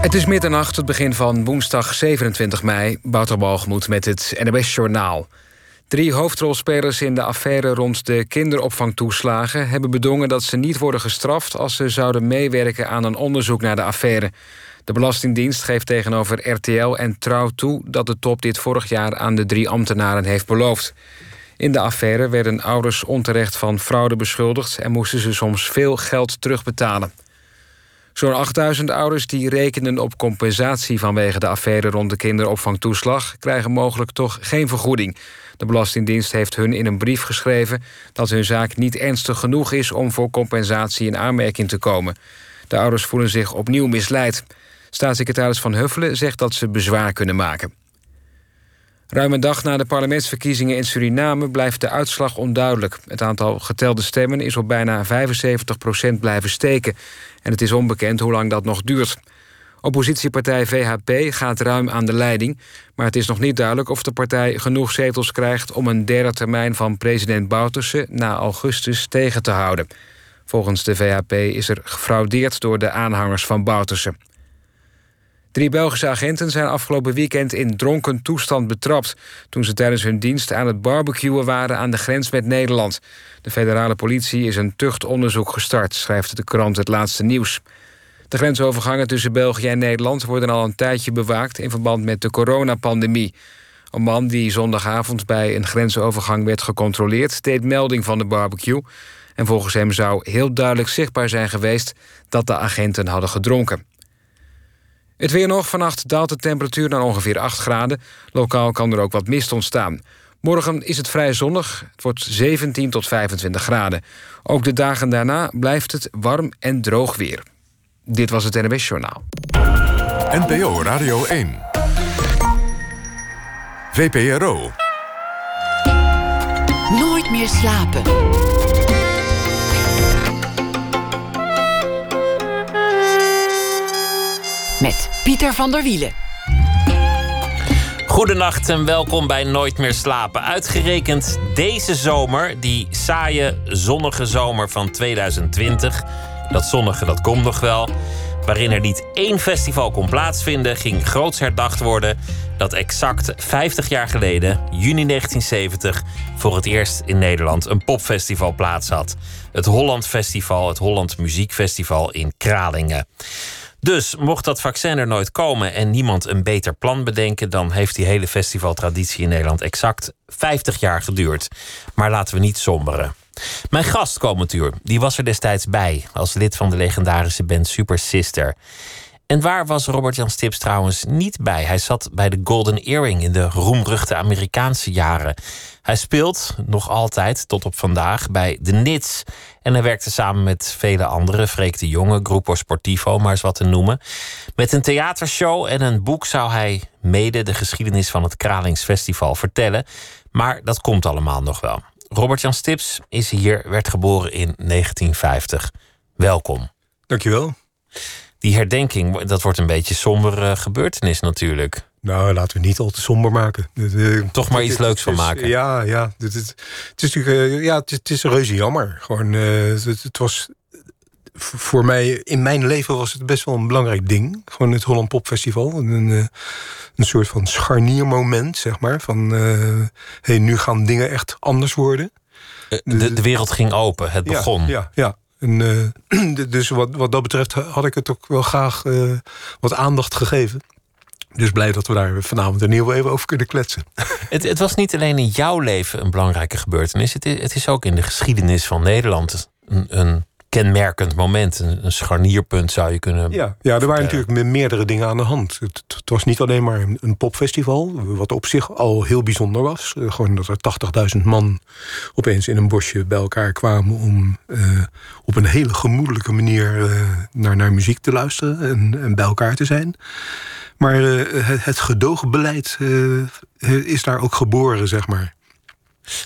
Het is middernacht, het begin van woensdag 27 mei. Wouter Balgemoed met het NWS Journaal. Drie hoofdrolspelers in de affaire rond de kinderopvangtoeslagen... hebben bedongen dat ze niet worden gestraft... als ze zouden meewerken aan een onderzoek naar de affaire. De Belastingdienst geeft tegenover RTL en Trouw toe... dat de top dit vorig jaar aan de drie ambtenaren heeft beloofd. In de affaire werden ouders onterecht van fraude beschuldigd... en moesten ze soms veel geld terugbetalen. Zo'n 8000 ouders die rekenen op compensatie vanwege de affaire rond de kinderopvangtoeslag krijgen mogelijk toch geen vergoeding. De Belastingdienst heeft hun in een brief geschreven dat hun zaak niet ernstig genoeg is om voor compensatie in aanmerking te komen. De ouders voelen zich opnieuw misleid. Staatssecretaris Van Huffelen zegt dat ze bezwaar kunnen maken. Ruim een dag na de parlementsverkiezingen in Suriname blijft de uitslag onduidelijk. Het aantal getelde stemmen is op bijna 75 procent blijven steken. En het is onbekend hoe lang dat nog duurt. Oppositiepartij VHP gaat ruim aan de leiding. Maar het is nog niet duidelijk of de partij genoeg zetels krijgt... om een derde termijn van president Bouterse na augustus tegen te houden. Volgens de VHP is er gefraudeerd door de aanhangers van Bouterse. Drie Belgische agenten zijn afgelopen weekend in dronken toestand betrapt... toen ze tijdens hun dienst aan het barbecuen waren aan de grens met Nederland. De federale politie is een tuchtonderzoek gestart, schrijft de krant Het Laatste Nieuws. De grensovergangen tussen België en Nederland worden al een tijdje bewaakt... in verband met de coronapandemie. Een man die zondagavond bij een grensovergang werd gecontroleerd... deed melding van de barbecue. En volgens hem zou heel duidelijk zichtbaar zijn geweest... dat de agenten hadden gedronken. Het weer nog. Vannacht daalt de temperatuur naar ongeveer 8 graden. Lokaal kan er ook wat mist ontstaan. Morgen is het vrij zonnig. Het wordt 17 tot 25 graden. Ook de dagen daarna blijft het warm en droog weer. Dit was het NWS Journaal. NPO Radio 1. VPRO. Nooit meer slapen. Met Pieter van der Wielen. Goedenacht en welkom bij Nooit meer slapen. Uitgerekend deze zomer, die saaie, zonnige zomer van 2020. Dat zonnige, dat komt nog wel. Waarin er niet één festival kon plaatsvinden, ging groots herdacht worden dat exact 50 jaar geleden, juni 1970, voor het eerst in Nederland een popfestival plaats had. Het Holland Festival, het Holland Muziekfestival in Kralingen. Dus mocht dat vaccin er nooit komen en niemand een beter plan bedenken, dan heeft die hele festivaltraditie in Nederland exact 50 jaar geduurd. Maar laten we niet somberen. Mijn gast uur, die was er destijds bij als lid van de legendarische band Super Sister. En waar was Robert-Jan Stips trouwens niet bij? Hij zat bij de Golden Earring in de roemruchte Amerikaanse jaren. Hij speelt nog altijd, tot op vandaag, bij de Nits. En hij werkte samen met vele anderen, Freek de Jonge, Grupo Sportivo, maar eens wat te noemen. Met een theatershow en een boek zou hij mede de geschiedenis van het Kralingsfestival vertellen. Maar dat komt allemaal nog wel. Robert-Jan Stips is hier, werd geboren in 1950. Welkom. Dankjewel. Die herdenking, dat wordt een beetje sombere gebeurtenis natuurlijk. Nou, laten we niet al te somber maken. Toch maar iets leuks van maken. Ja, ja. Het, is natuurlijk ja, het, is reuze jammer. Gewoon, het, was voor mij, in mijn leven was het best wel een belangrijk ding. Gewoon het Holland Pop Festival. Een, een soort van scharniermoment, zeg maar. Van, hey, nu gaan dingen echt anders worden. De, de wereld ging open, het begon. Ja, ja. En, dus wat, wat dat betreft had ik het ook wel graag wat aandacht gegeven. Dus blij dat we daar vanavond in ieder even over kunnen kletsen. Het, het, was niet alleen in jouw leven een belangrijke gebeurtenis. Het is, het is ook in de geschiedenis van Nederland een, een kenmerkend moment. Een, een, scharnierpunt zou je kunnen. Ja, ja er waren natuurlijk meerdere dingen aan de hand. Het, het, was niet alleen maar een popfestival, wat op zich al heel bijzonder was. Uh, gewoon dat er 80.000 man opeens in een bosje bij elkaar kwamen om uh, op een hele gemoedelijke manier uh, naar, naar muziek te luisteren en, en bij elkaar te zijn. Maar het, het gedoogbeleid is daar ook geboren, zeg maar.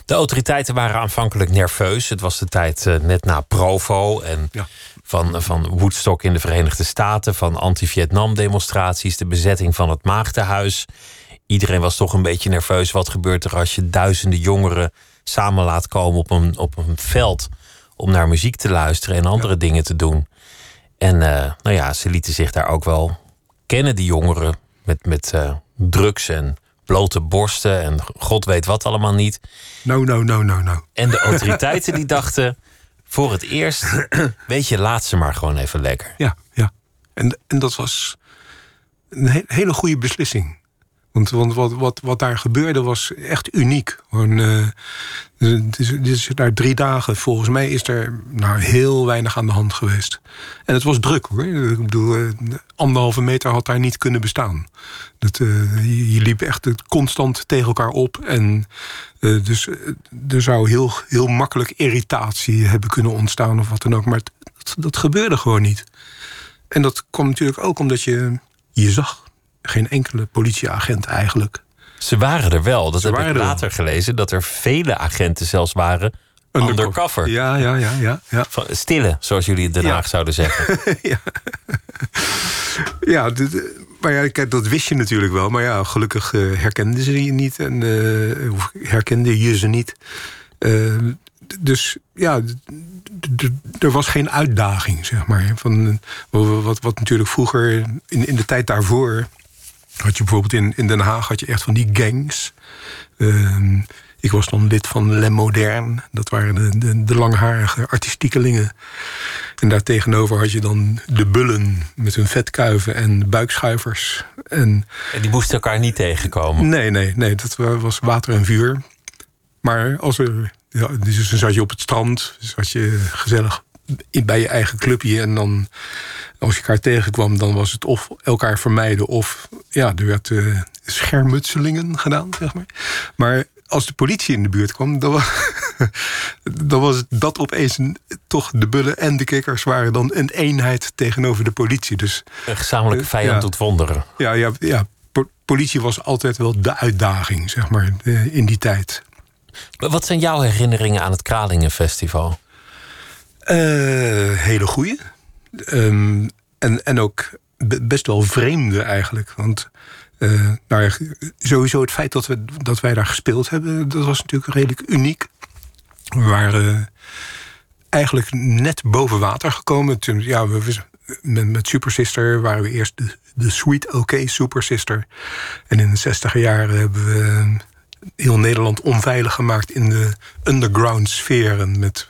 De autoriteiten waren aanvankelijk nerveus. Het was de tijd net na Provo en ja. van, van Woodstock in de Verenigde Staten, van anti-Vietnam-demonstraties, de bezetting van het Maagdenhuis. Iedereen was toch een beetje nerveus. Wat gebeurt er als je duizenden jongeren samen laat komen op een, op een veld om naar muziek te luisteren en andere ja. dingen te doen? En uh, nou ja, ze lieten zich daar ook wel herkennen die jongeren met, met eh, drugs en blote borsten en god weet wat allemaal niet. Nou, nou, nou, nou, nou. En de autoriteiten die dachten voor het eerst, weet je, laat ze maar gewoon even lekker. Ja, ja. En, en dat was een he- hele goede beslissing. Want, wat, wat, wat daar gebeurde was echt uniek. Gewoon, eh, dit is, dit is daar drie dagen. Volgens mij is er nou, heel weinig aan de hand geweest. En het was druk hoor. Ik bedoel, eh, anderhalve meter had daar niet kunnen bestaan. Dat, eh, je, liep echt constant tegen elkaar op. En dus er zou heel, heel makkelijk irritatie hebben kunnen ontstaan of wat dan ook. Maar dat, dat gebeurde gewoon niet. En dat kwam natuurlijk ook omdat je, je zag geen enkele politieagent eigenlijk. Ze waren er wel. Dat Ze heb ik er later gelezen. Dat er vele agenten zelfs waren undercover. Ja, ja, ja, ja. ja. Van stille, zoals jullie in Den Ja. Zouden zeggen. Ja, dit- maar ja, kijk, dat wist je natuurlijk wel. Maar ja, gelukkig eh, herkenden ze je niet. En eh, of herkende je ze niet. Eh, d- dus ja, er was geen uitdaging, zeg maar. Van, eh, wat, wat natuurlijk vroeger, in, in de tijd daarvoor... had je bijvoorbeeld in, in Den Haag had je echt van die gangs. Ehm, ik was dan lid van Le Moderne. Dat waren de, de, de langharige artistiekelingen. En daartegenover had je dan de bullen met hun vetkuiven en buikschuivers. En En die moesten elkaar niet tegenkomen. nee, nee, nee, dat wa- was water en vuur. Maar als er. Ja, dus dan zat je op het strand, zat je gezellig in- bij je eigen clubje. En dan, als je elkaar tegenkwam, dan was het of elkaar vermijden. of ja, er werd eh, schermutselingen gedaan, zeg maar. Maar als de politie in de buurt kwam, dan was, dan was het dat opeens een- toch de bullen en de kikkers waren dan een eenheid tegenover de politie. Dus Een gezamenlijke Eh, vijand ja. doet wonderen. ja, ja, ja po- politie was altijd wel de uitdaging, zeg maar, eh, in die tijd. Maar Wat zijn jouw herinneringen aan het Kralingen-festival? Hele goeie. Ehm, en, en ook be- best wel vreemde eigenlijk. Want eh, nou ja, sowieso het feit dat, we, dat wij daar gespeeld hebben... dat was natuurlijk redelijk uniek. We waren eigenlijk net boven water gekomen. Ja, we, met, met Super Sister waren we eerst de, de Sweet OK Super Sister. En in de zestiger jaren hebben we heel Nederland onveilig gemaakt... in de underground sferen met...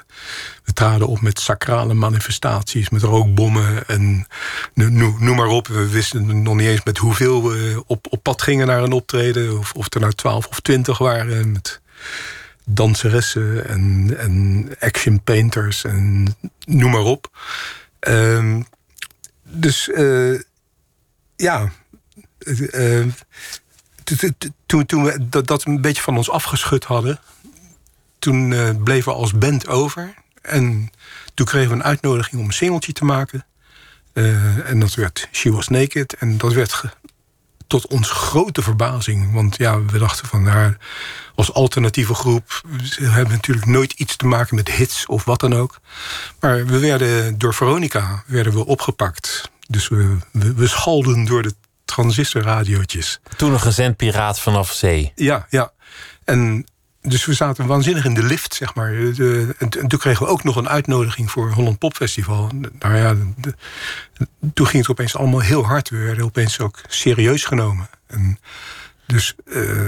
We traden op met sacrale manifestaties, met rookbommen en no- no- noem maar op. We wisten nog niet eens met hoeveel we op, op pad gingen naar een optreden. Of, of er nou twaalf of twintig waren. Met danseressen en, en action painters en noem maar op. Ehm, dus eh, ja, eh, eh, toen, toen we dat, een beetje van ons afgeschud hadden, toen eh, bleven we als band over. En toen kregen we een uitnodiging om een singeltje te maken. Eh, en dat werd She Was Naked. En dat werd ge- tot ons grote verbazing. Want ja, we dachten van, nou, als alternatieve groep... we hebben natuurlijk nooit iets te maken met hits of wat dan ook. Maar we werden door Veronica werden we opgepakt. Dus we, we, we schalden door de transistorradiootjes. Toen een gezend piraat vanaf zee. Ja, ja. En dus we zaten waanzinnig in de lift, zeg maar. En, toen kregen we ook nog een uitnodiging voor Holland Pop Festival. Nou ja, de- toen ging het opeens allemaal heel hard. We werden opeens ook serieus genomen. En dus eh,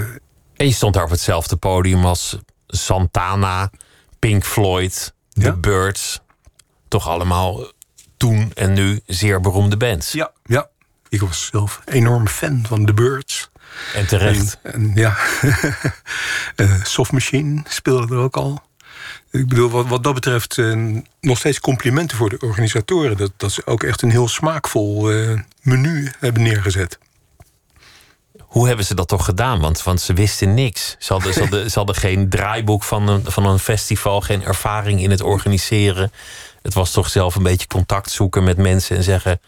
En je stond daar op hetzelfde podium als Santana, Pink Floyd, The Ja. Birds. Toch allemaal toen en nu zeer beroemde bands. ja, ja, ik was zelf enorm fan van The Birds. En terecht. En, en ja, eh, Soft Machine speelde er ook al. Ik bedoel, wat, wat dat betreft, eh, nog steeds complimenten voor de organisatoren. Dat, dat ze ook echt een heel smaakvol eh, menu hebben neergezet. Hoe hebben ze dat toch gedaan? Want, want ze wisten niks. Ze hadden, ze, hadden, ze hadden geen draaiboek van een, van een festival, geen ervaring in het organiseren. Het was toch zelf een beetje contact zoeken met mensen en zeggen: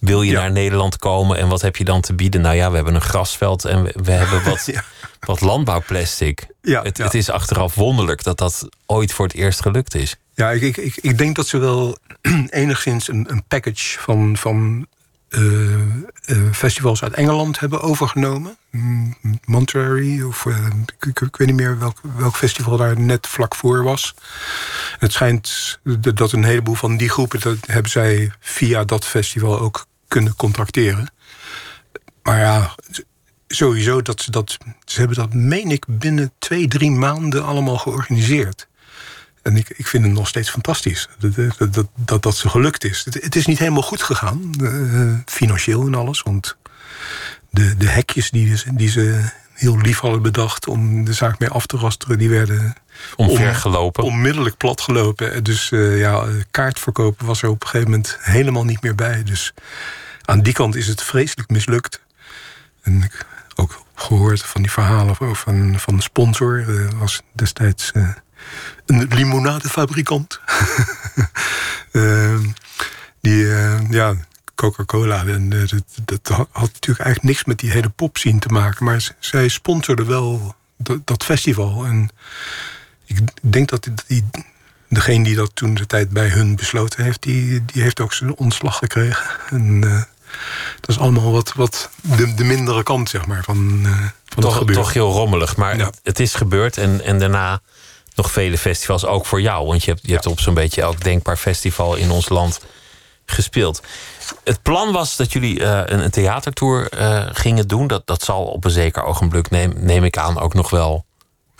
Wil je Ja. naar Nederland komen en wat heb je dan te bieden? Nou ja, we hebben een grasveld en we, we hebben wat, Ja. wat landbouwplastic. Ja, het, het is achteraf wonderlijk dat dat ooit voor het eerst gelukt is. Ja, ik, ik, ik, ik denk dat ze wel enigszins een, een package van, van eh, eh, festivals uit Engeland hebben overgenomen. Mm, Monterey, of eh, ik, ik, ik weet niet meer welk, welk festival daar net vlak voor was. Het schijnt dat een heleboel van die groepen, dat hebben zij via dat festival ook kunnen contracteren. Maar ja, sowieso dat ze dat. Ze hebben dat, meen ik, binnen twee, drie maanden allemaal georganiseerd. En ik, ik vind het nog steeds fantastisch dat dat, dat, dat, ze gelukt is. Het, is niet helemaal goed gegaan, uh, financieel en alles. Want de, de hekjes die, die ze heel lief hadden bedacht om de zaak mee af te rasteren, die werden omvergelopen. onmiddellijk platgelopen. Dus uh, ja, kaartverkopen was er op een gegeven moment helemaal niet meer bij. Dus aan die kant is het vreselijk mislukt. En ik ook gehoord van die verhalen van, van de sponsor. Uh, was destijds uh, een limonadefabrikant. uh, die, ja, Coca-Cola. En dat, dat, had natuurlijk eigenlijk niks met die hele popscene te maken. Maar zij sponsorde wel dat, dat festival. En ik denk dat die, degene die dat toen de tijd bij hun besloten heeft, die, die heeft ook zijn ontslag gekregen. En uh, dat is allemaal wat, wat de, de mindere kant, zeg maar, van, uh, van toch, het toch heel rommelig. Maar ja. het, het, is gebeurd en, en daarna nog vele festivals, ook voor jou. Want je hebt, je hebt op zo'n beetje elk denkbaar festival in ons land gespeeld. Het plan was dat jullie uh, een, een, theatertour gingen doen. Dat, dat zal op een zeker ogenblik, neem, neem ik aan, ook nog wel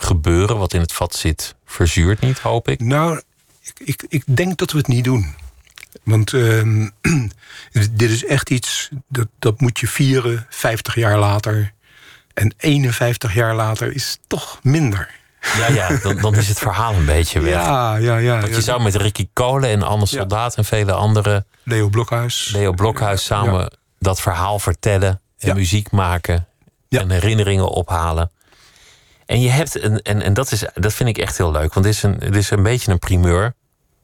gebeuren wat in het vat zit, verzuurt niet, hoop ik? Nou, ik, ik, ik denk dat we het niet doen. Want uh, dit is echt iets, dat, dat moet je vieren 50 jaar later. En 51 jaar later is toch minder. Ja, ja dan, dan is het verhaal een beetje weg. Ja, ja, ja. Want je zou met Ricky Kolen en Anne Soldaat en vele andere... Leo Blokhuis. Leo Blokhuis samen ja. dat verhaal vertellen en muziek maken... en herinneringen ophalen. En je hebt een, en, en dat, is, dat vind ik echt heel leuk, want het is, een, het is een beetje een primeur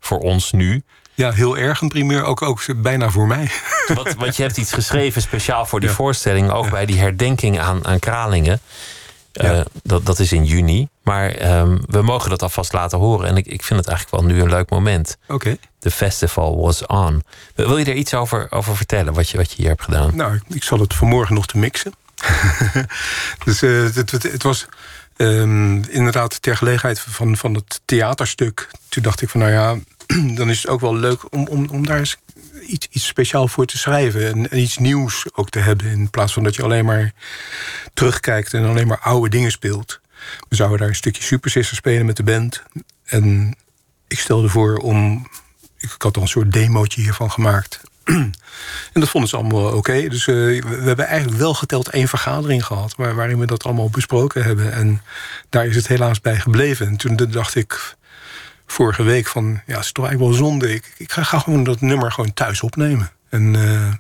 voor ons nu. Ja, heel erg een primeur, ook, ook bijna voor mij. Want, want je hebt iets geschreven speciaal voor die ja. voorstelling, ook ja. bij die herdenking aan, aan Kralingen. Uh, dat, dat is in juni. Maar um, we mogen dat alvast laten horen. En ik, ik vind het eigenlijk wel nu een leuk moment. Oké. Okay. The festival was on. Wil je er iets over, over vertellen, wat je, wat je hier hebt gedaan? Nou, ik zal het vanmorgen nog te mixen. dus uh, het, het, het was Um, inderdaad, ter gelegenheid van, van het theaterstuk. Toen dacht ik van, nou ja, dan is het ook wel leuk om, om, om daar iets, iets speciaal voor te schrijven. En, iets nieuws ook te hebben. In plaats van dat je alleen maar terugkijkt en alleen maar oude dingen speelt. We zouden daar een stukje Super Sister spelen met de band. En ik stelde voor om. Ik had al een soort demootje hiervan gemaakt. En dat vonden ze allemaal oké. Okay. Dus uh, we hebben eigenlijk wel geteld één vergadering gehad... Waar, waarin we dat allemaal besproken hebben. En daar is het helaas bij gebleven. En toen dacht ik vorige week van... ja, het is toch eigenlijk wel zonde. Ik, ik ga, ga gewoon dat nummer gewoon thuis opnemen. En uh,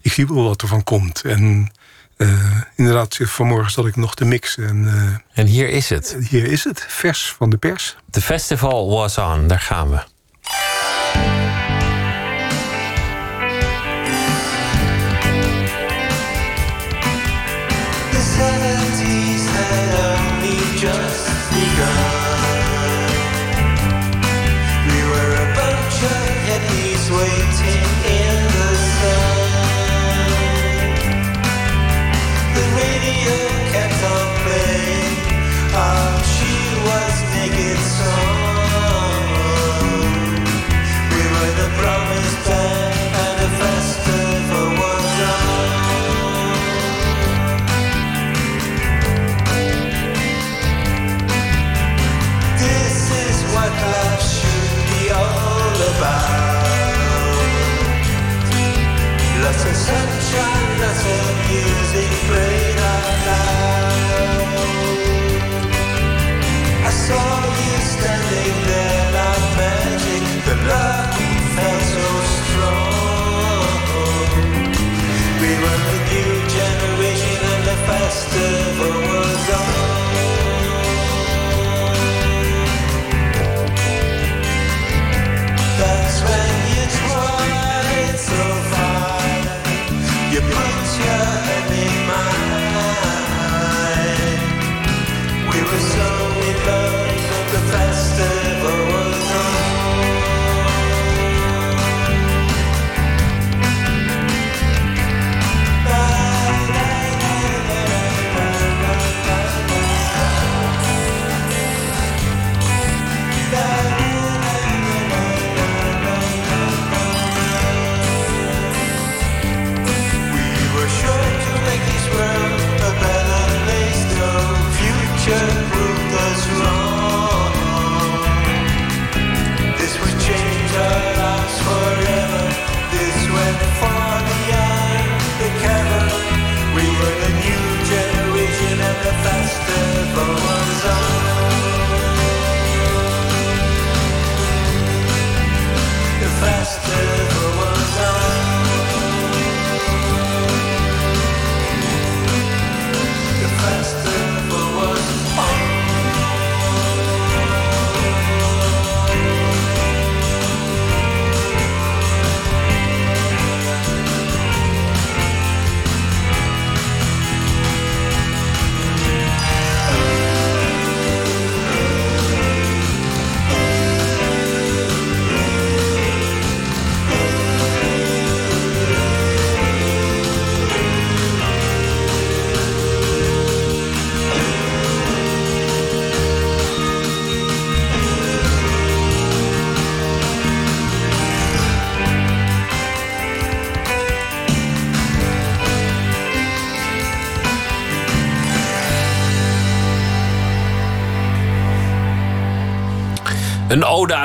ik zie wel wat er van komt. En uh, inderdaad, vanmorgen zat ik nog te mixen. En, en hier is het. Hier is het, vers van de pers. The festival was on, daar gaan we.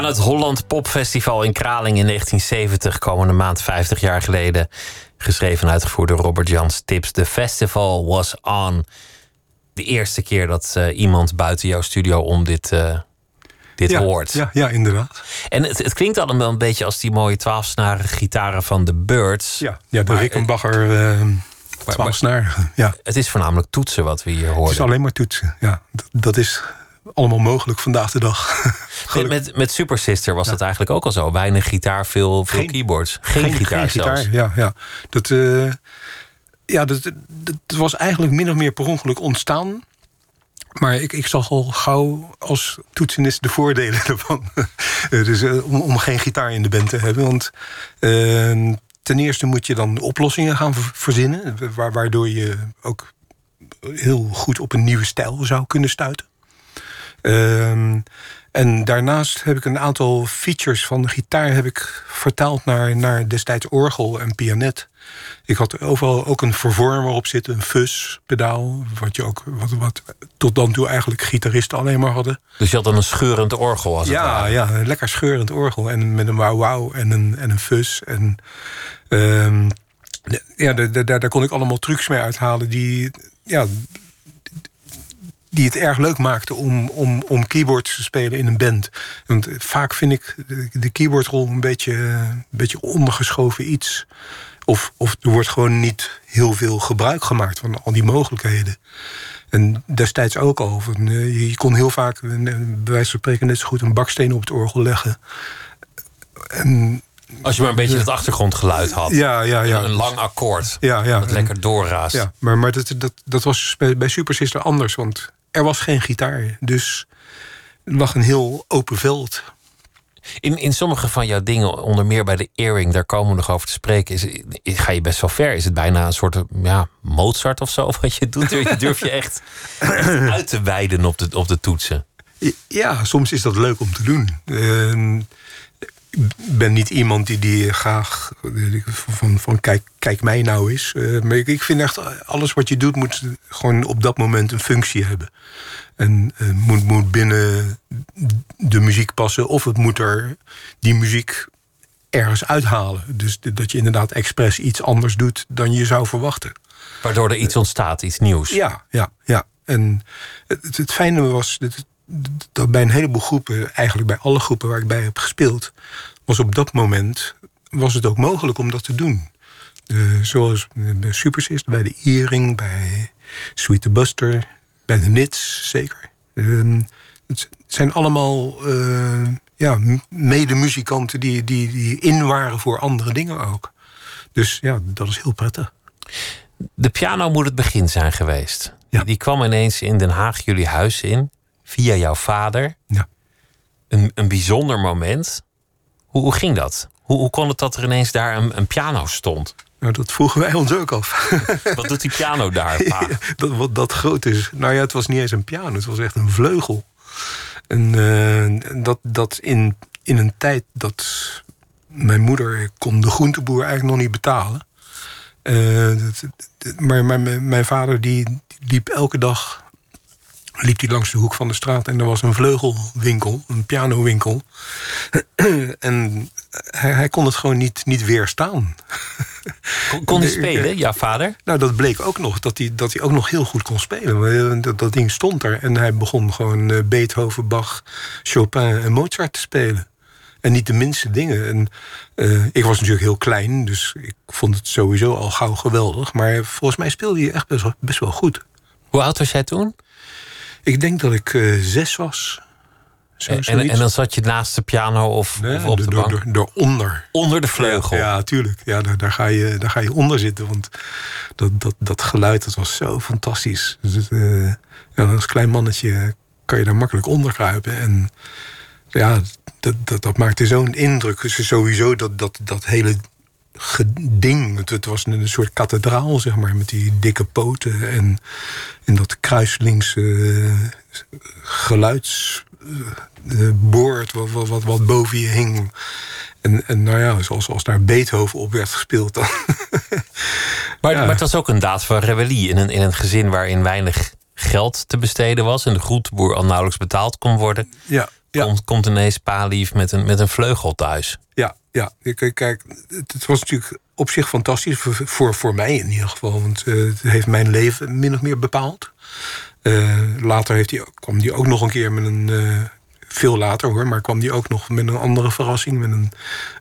Aan het Holland Popfestival in Kraling in 1970, komende maand 50 jaar geleden. Geschreven en uitgevoerd door Robert Jans Tips. The festival was on. De eerste keer dat uh, iemand buiten jouw studio om dit, uh, dit ja, hoort. Ja, ja, inderdaad. En het, het klinkt allemaal een beetje als die mooie twaalfsnarige gitaren van de Birds. Ja, ja de Rickenbacher uh, twaalfsnarige. Ja. Het is voornamelijk toetsen wat we hier horen. Het is alleen maar toetsen, ja. Dat, dat is allemaal mogelijk vandaag de dag. met, met, met Super Sister was ja. dat eigenlijk ook al zo. Weinig gitaar, veel, veel Geen- keyboards. Geen, Geen gitaar geen zelfs. Ja, ja. Dat, eh, ja dat, dat was eigenlijk min of meer per ongeluk ontstaan. Maar ik, ik zag al gauw als toetsenist de voordelen ervan. Eh, dus eh, om, om geen gitaar in de band te hebben. Want eh, ten eerste moet je dan oplossingen gaan ver- verzinnen. wa- Waardoor je ook heel goed op een nieuwe stijl zou kunnen stuiten. Ehm, en daarnaast heb ik een aantal features van de gitaar heb ik vertaald naar, naar destijds orgel en pianet. Ik had overal ook een vervormer op zitten, een fuzz-pedaal. Wat, je ook, wat, wat tot dan toe eigenlijk gitaristen alleen maar hadden. Dus je had dan een scheurend orgel als het Ja, ware. ja, een lekker scheurend orgel. En met een wauw-wauw en een, en een fuzz. En, ehm, ja, de- daar, daar kon ik allemaal trucs mee uithalen die, ja, die het erg leuk maakten om, om, om keyboards te spelen in een band. Want vaak vind ik de, de keyboardrol een beetje, een beetje ondergeschoven iets. Of, of er wordt gewoon niet heel veel gebruik gemaakt van al die mogelijkheden. En destijds ook al. Eh, je kon heel vaak, eh, bij wijze van spreken, net zo goed een baksteen op het orgel leggen. En, Als je maar een beetje het achtergrondgeluid had. ja, ja, ja. Een lang akkoord. Ja, ja. Dat lekker doorraast. Ja, maar, maar dat, dat, dat was bij, bij Super Sister anders. Want er was geen gitaar. Dus er lag een heel open veld. In, in sommige van jouw dingen, onder meer bij de earring, daar komen we nog over te spreken. Is, is- ga je best wel ver? Is het bijna een soort ja, Mozart of zo wat je doet? Durf je, durf je echt, echt uit te wijden op de, op de toetsen? Ja, soms is dat leuk om te doen. Ehm, ben niet iemand die, die graag van, van kijk, kijk mij nou is. Eh, maar ik, ik vind echt, alles wat je doet moet gewoon op dat moment een functie hebben. En eh, moet, moet binnen de muziek passen. Of het moet er die muziek ergens uithalen. Dus dat je inderdaad expres iets anders doet dan je zou verwachten. Waardoor er iets ontstaat, iets nieuws. Ja, ja, ja. En het, het fijne was dat bij een heleboel groepen, eigenlijk bij alle groepen waar ik bij heb gespeeld, was op dat moment was het ook mogelijk om dat te doen. Zoals bij Super Sister, bij de Earring, bij Sweet the Buster, bij de Nits zeker. Ehm, het zijn allemaal eh, ja, medemuzikanten die, die, die in waren voor andere dingen ook. Dus ja, dat is heel prettig. De piano moet het begin zijn geweest. Ja. Die kwam ineens in Den Haag jullie huis in, via jouw vader. Ja. Een, een bijzonder moment. Hoe, hoe ging dat? Hoe, hoe kon het dat er ineens daar een, een piano stond? Nou, dat vroegen wij ons ook af. Wat doet die piano daar, pa? Ja, dat, wat dat groot is. Nou ja, het was niet eens een piano, het was echt een vleugel. En eh, dat, dat in, in een tijd dat mijn moeder kon de groenteboer eigenlijk nog niet betalen. Eh, dat- maar mijn, mijn vader die, die liep elke dag liep hij langs de hoek van de straat en er was een vleugelwinkel, een pianowinkel. en hij, hij kon het gewoon niet, niet weerstaan. Kon, kon hij spelen, jouw vader? Nou, dat bleek ook nog, dat hij, dat hij ook nog heel goed kon spelen. Eh, Dat, dat ding stond er en hij begon gewoon eh, Beethoven, Bach, Chopin en Mozart te spelen. En niet de minste dingen. En, eh, ik was natuurlijk heel klein, dus ik vond het sowieso al gauw geweldig. Maar volgens mij speelde hij echt best wel, best wel goed. Hoe oud was jij toen? Ik denk dat ik eh, zes was. Zo, En, en, dan zat je naast de piano of, Nee, of op de bank? door, door onder. Onder de vleugel. Ja, tuurlijk. Ja, daar, daar, ga je, daar ga je onder zitten. Want dat, dat, dat geluid dat was zo fantastisch. Dus eh, ja, als klein mannetje kan je daar makkelijk onder kruipen. En ja, dat, dat, dat maakte zo'n indruk. Dus sowieso dat, dat, dat hele geding. Het, het was een soort kathedraal, zeg maar. Met die dikke poten en, en dat kruiselings eh, geluidsboord wat, wat, wat, wat boven je hing. En, en nou ja, zoals als daar Beethoven op werd gespeeld, dan. Maar, Ja. maar het was ook een daad van rebellie in een, in een gezin waarin weinig geld te besteden was en de groenteboer al nauwelijks betaald kon worden. ja. Ja. komt, komt ineens Palief met een, met een vleugel thuis. Ja. Kijk, het, was natuurlijk op zich fantastisch. Voor, voor, mij in ieder geval. Want eh, het heeft mijn leven min of meer bepaald. Eh, later heeft hij, kwam hij ook nog een keer met een. eh, veel later hoor, maar kwam hij ook nog met een andere verrassing. Met een,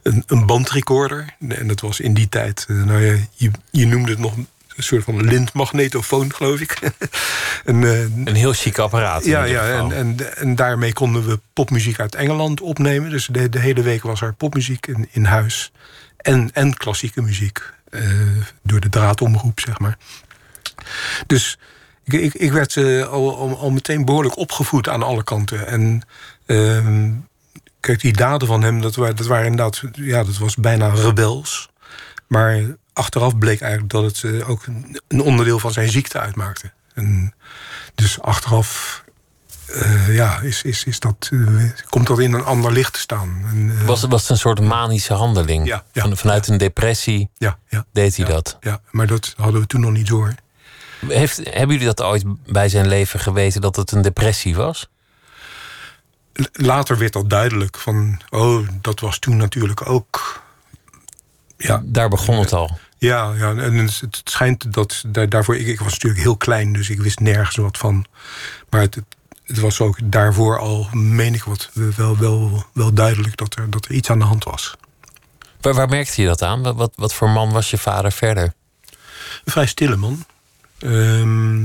een, een bandrecorder. En dat was in die tijd. nou ja, je, je noemde het nog een soort van lintmagnetofoon, geloof ik. en, eh, Een heel chic apparaat. ja, ja en, en, en daarmee konden we popmuziek uit Engeland opnemen. Dus de, de hele week was er popmuziek in, in huis. En, en klassieke muziek. eh, door de draadomroep, zeg maar. Dus ik, ik, ik werd eh, al, al, al meteen behoorlijk opgevoed aan alle kanten. En ehm, kijk, die daden van hem, dat, waren, dat waren inderdaad... Ja, dat was bijna rebels. Maar achteraf bleek eigenlijk dat het eh, ook een- onderdeel van zijn ziekte uitmaakte. En dus achteraf eh, ja, is, is, is dat, eh, komt dat in een ander licht te staan. En, Was, was het een soort manische handeling? Ja, ja, Van, vanuit een depressie ja, ja, deed hij dat. Ja, maar dat hadden we toen nog niet door. Heeft, hebben jullie dat ooit bij zijn leven geweten dat het een depressie was? Later werd dat duidelijk. Van, oh, dat was toen natuurlijk ook. Ja, Daar begon het al. ja, ja en het, het schijnt dat daar, daarvoor. Ik, ik was natuurlijk heel klein, dus ik wist nergens wat van. Maar het, het, was ook daarvoor al, meen ik wat, wel, wel, wel duidelijk dat er, dat er iets aan de hand was. Waar, waar merkte je dat aan? Wat, wat, wat voor man was je vader verder? Een vrij stille man. Ehm,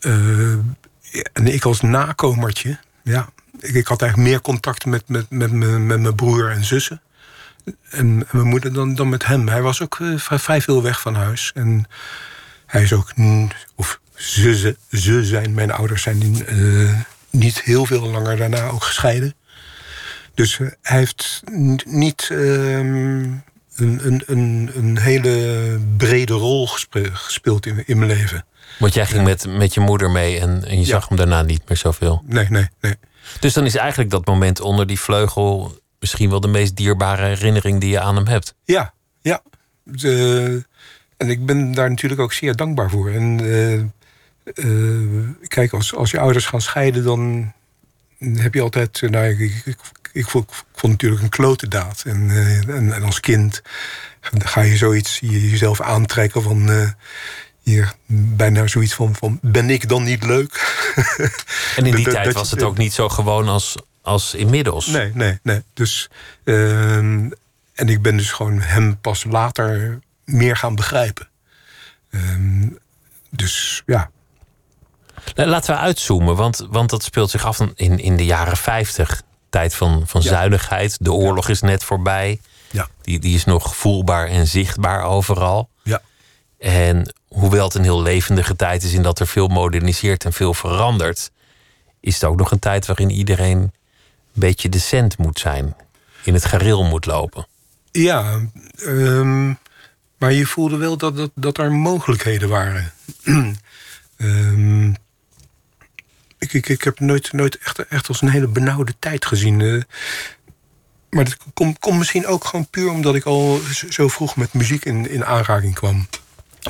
eh, en ik als nakomertje, ja. Ik, ik had eigenlijk meer contact met, met, met, me- met mijn broer en zussen. En, mijn moeder dan, dan met hem. Hij was ook eh, vrij, vrij veel weg van huis. En hij is ook, mm, of ze, ze, ze zijn, mijn ouders zijn eh, niet heel veel langer daarna ook gescheiden. Dus eh, hij heeft niet ehm, een, een, een, een hele brede rol gespe- gespeeld in, in mijn leven. Want jij ging met, met je moeder mee en, en je Ja. zag hem daarna niet meer zoveel. Nee, nee, nee. Dus dan is eigenlijk dat moment onder die vleugel misschien wel de meest dierbare herinnering die je aan hem hebt. Ja, ja. De- en ik ben daar natuurlijk ook zeer dankbaar voor. En eh, eh, kijk, als, als je ouders gaan scheiden, dan heb je altijd. eh, Nou, ik, ik, ik, ik vond, natuurlijk een klote daad. En, en, en als kind ga je zoiets je, jezelf aantrekken van. eh, hier, bijna zoiets van, van: ben ik dan niet leuk? En in die tijd was het ook niet zo gewoon als, als inmiddels. Nee, nee, nee. Dus, ehm, en ik ben dus gewoon hem pas later meer gaan begrijpen. Ehm, dus ja, La- Laten we uitzoomen, want, want dat speelt zich af in, in de jaren 50. Tijd van, van Ja. zuinigheid. De oorlog is net voorbij. ja, Die, die is nog voelbaar en zichtbaar overal. ja. En hoewel het een heel levendige tijd is in dat er veel moderniseert en veel verandert, is het ook nog een tijd waarin iedereen een beetje decent moet zijn. In het gareel moet lopen. Ja, ehm, maar je voelde wel dat, dat, dat er mogelijkheden waren. Ehm, ik, ik, ik heb nooit, nooit echt, echt als een hele benauwde tijd gezien. eh. maar dat komt komt misschien ook gewoon puur omdat ik al zo vroeg met muziek in, in aanraking kwam.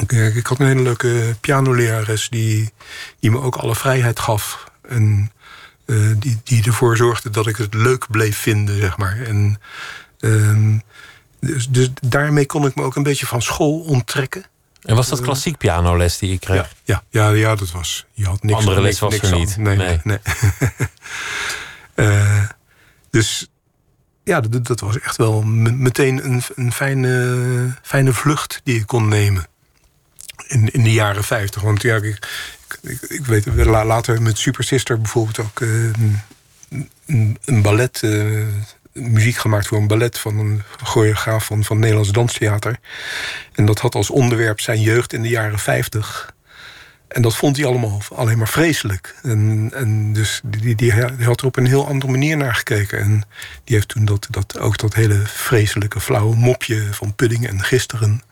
Ik, eh, ik had een hele leuke pianolerares die, die me ook alle vrijheid gaf. En eh, die, die ervoor zorgde dat ik het leuk bleef vinden, zeg maar. En Ehm, dus, dus daarmee kon ik me ook een beetje van school onttrekken. En was dat klassiek pianoles die je kreeg? Ja, ja, ja, dat was. Je had niks Andere les was er aan. niet. Nee, Nee. nee. Eh, dus ja, dat, dat was echt wel me- meteen een, een fijne, fijne vlucht die ik kon nemen. In, in de jaren 50. Want ja, ik, ik, weet la- later met Super Sister bijvoorbeeld ook eh, een, een, ballet. eh, muziek gemaakt voor een ballet van een choreograaf van, van Nederlands Danstheater. En dat had als onderwerp zijn jeugd in de jaren 50. En dat vond hij allemaal alleen maar vreselijk. En, en dus die, die, die had er op een heel andere manier naar gekeken. En die heeft toen dat, dat, ook dat hele vreselijke flauwe mopje van Pudding en Gisteren...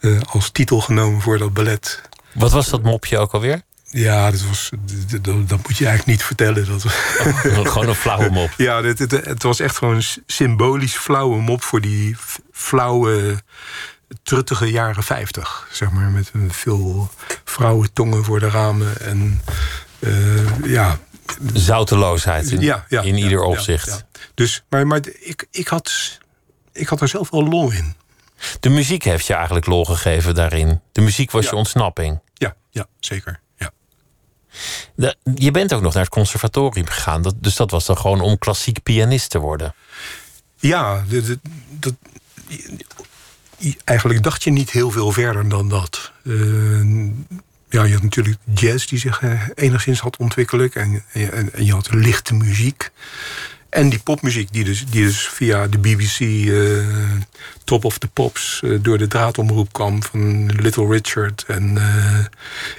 eh, als titel genomen voor dat ballet. Wat was dat mopje ook alweer? Ja, dat, was, dat, dat- dat moet je eigenlijk niet vertellen. Dat, Gewoon een flauwe mop. ja, het, was echt gewoon een symbolisch flauwe mop... voor die flauwe, truttige jaren 50. Zeg maar, met een veel vrouwentongen voor de ramen. En eh, ja, Zouteloosheid in, ja, ja, in ieder ja, opzicht. Dus, maar maar ik, ik, had, ik had er zelf wel lol in. De muziek heeft je eigenlijk lol gegeven daarin. De muziek was Ja. je ontsnapping. Ja, ja zeker. Ja. De- je bent ook nog naar het conservatorium gegaan. Dat, dus dat was dan gewoon om klassiek pianist te worden. Ja, dat, eigenlijk dacht je niet heel veel verder dan dat. Eh, ja, je had natuurlijk jazz die zich eh, enigszins had ontwikkeld. En, en, en je had lichte muziek. En die popmuziek die dus, die dus via de BBC eh, Top of the Pops... eh, door de draadomroep kwam van Little Richard en eh,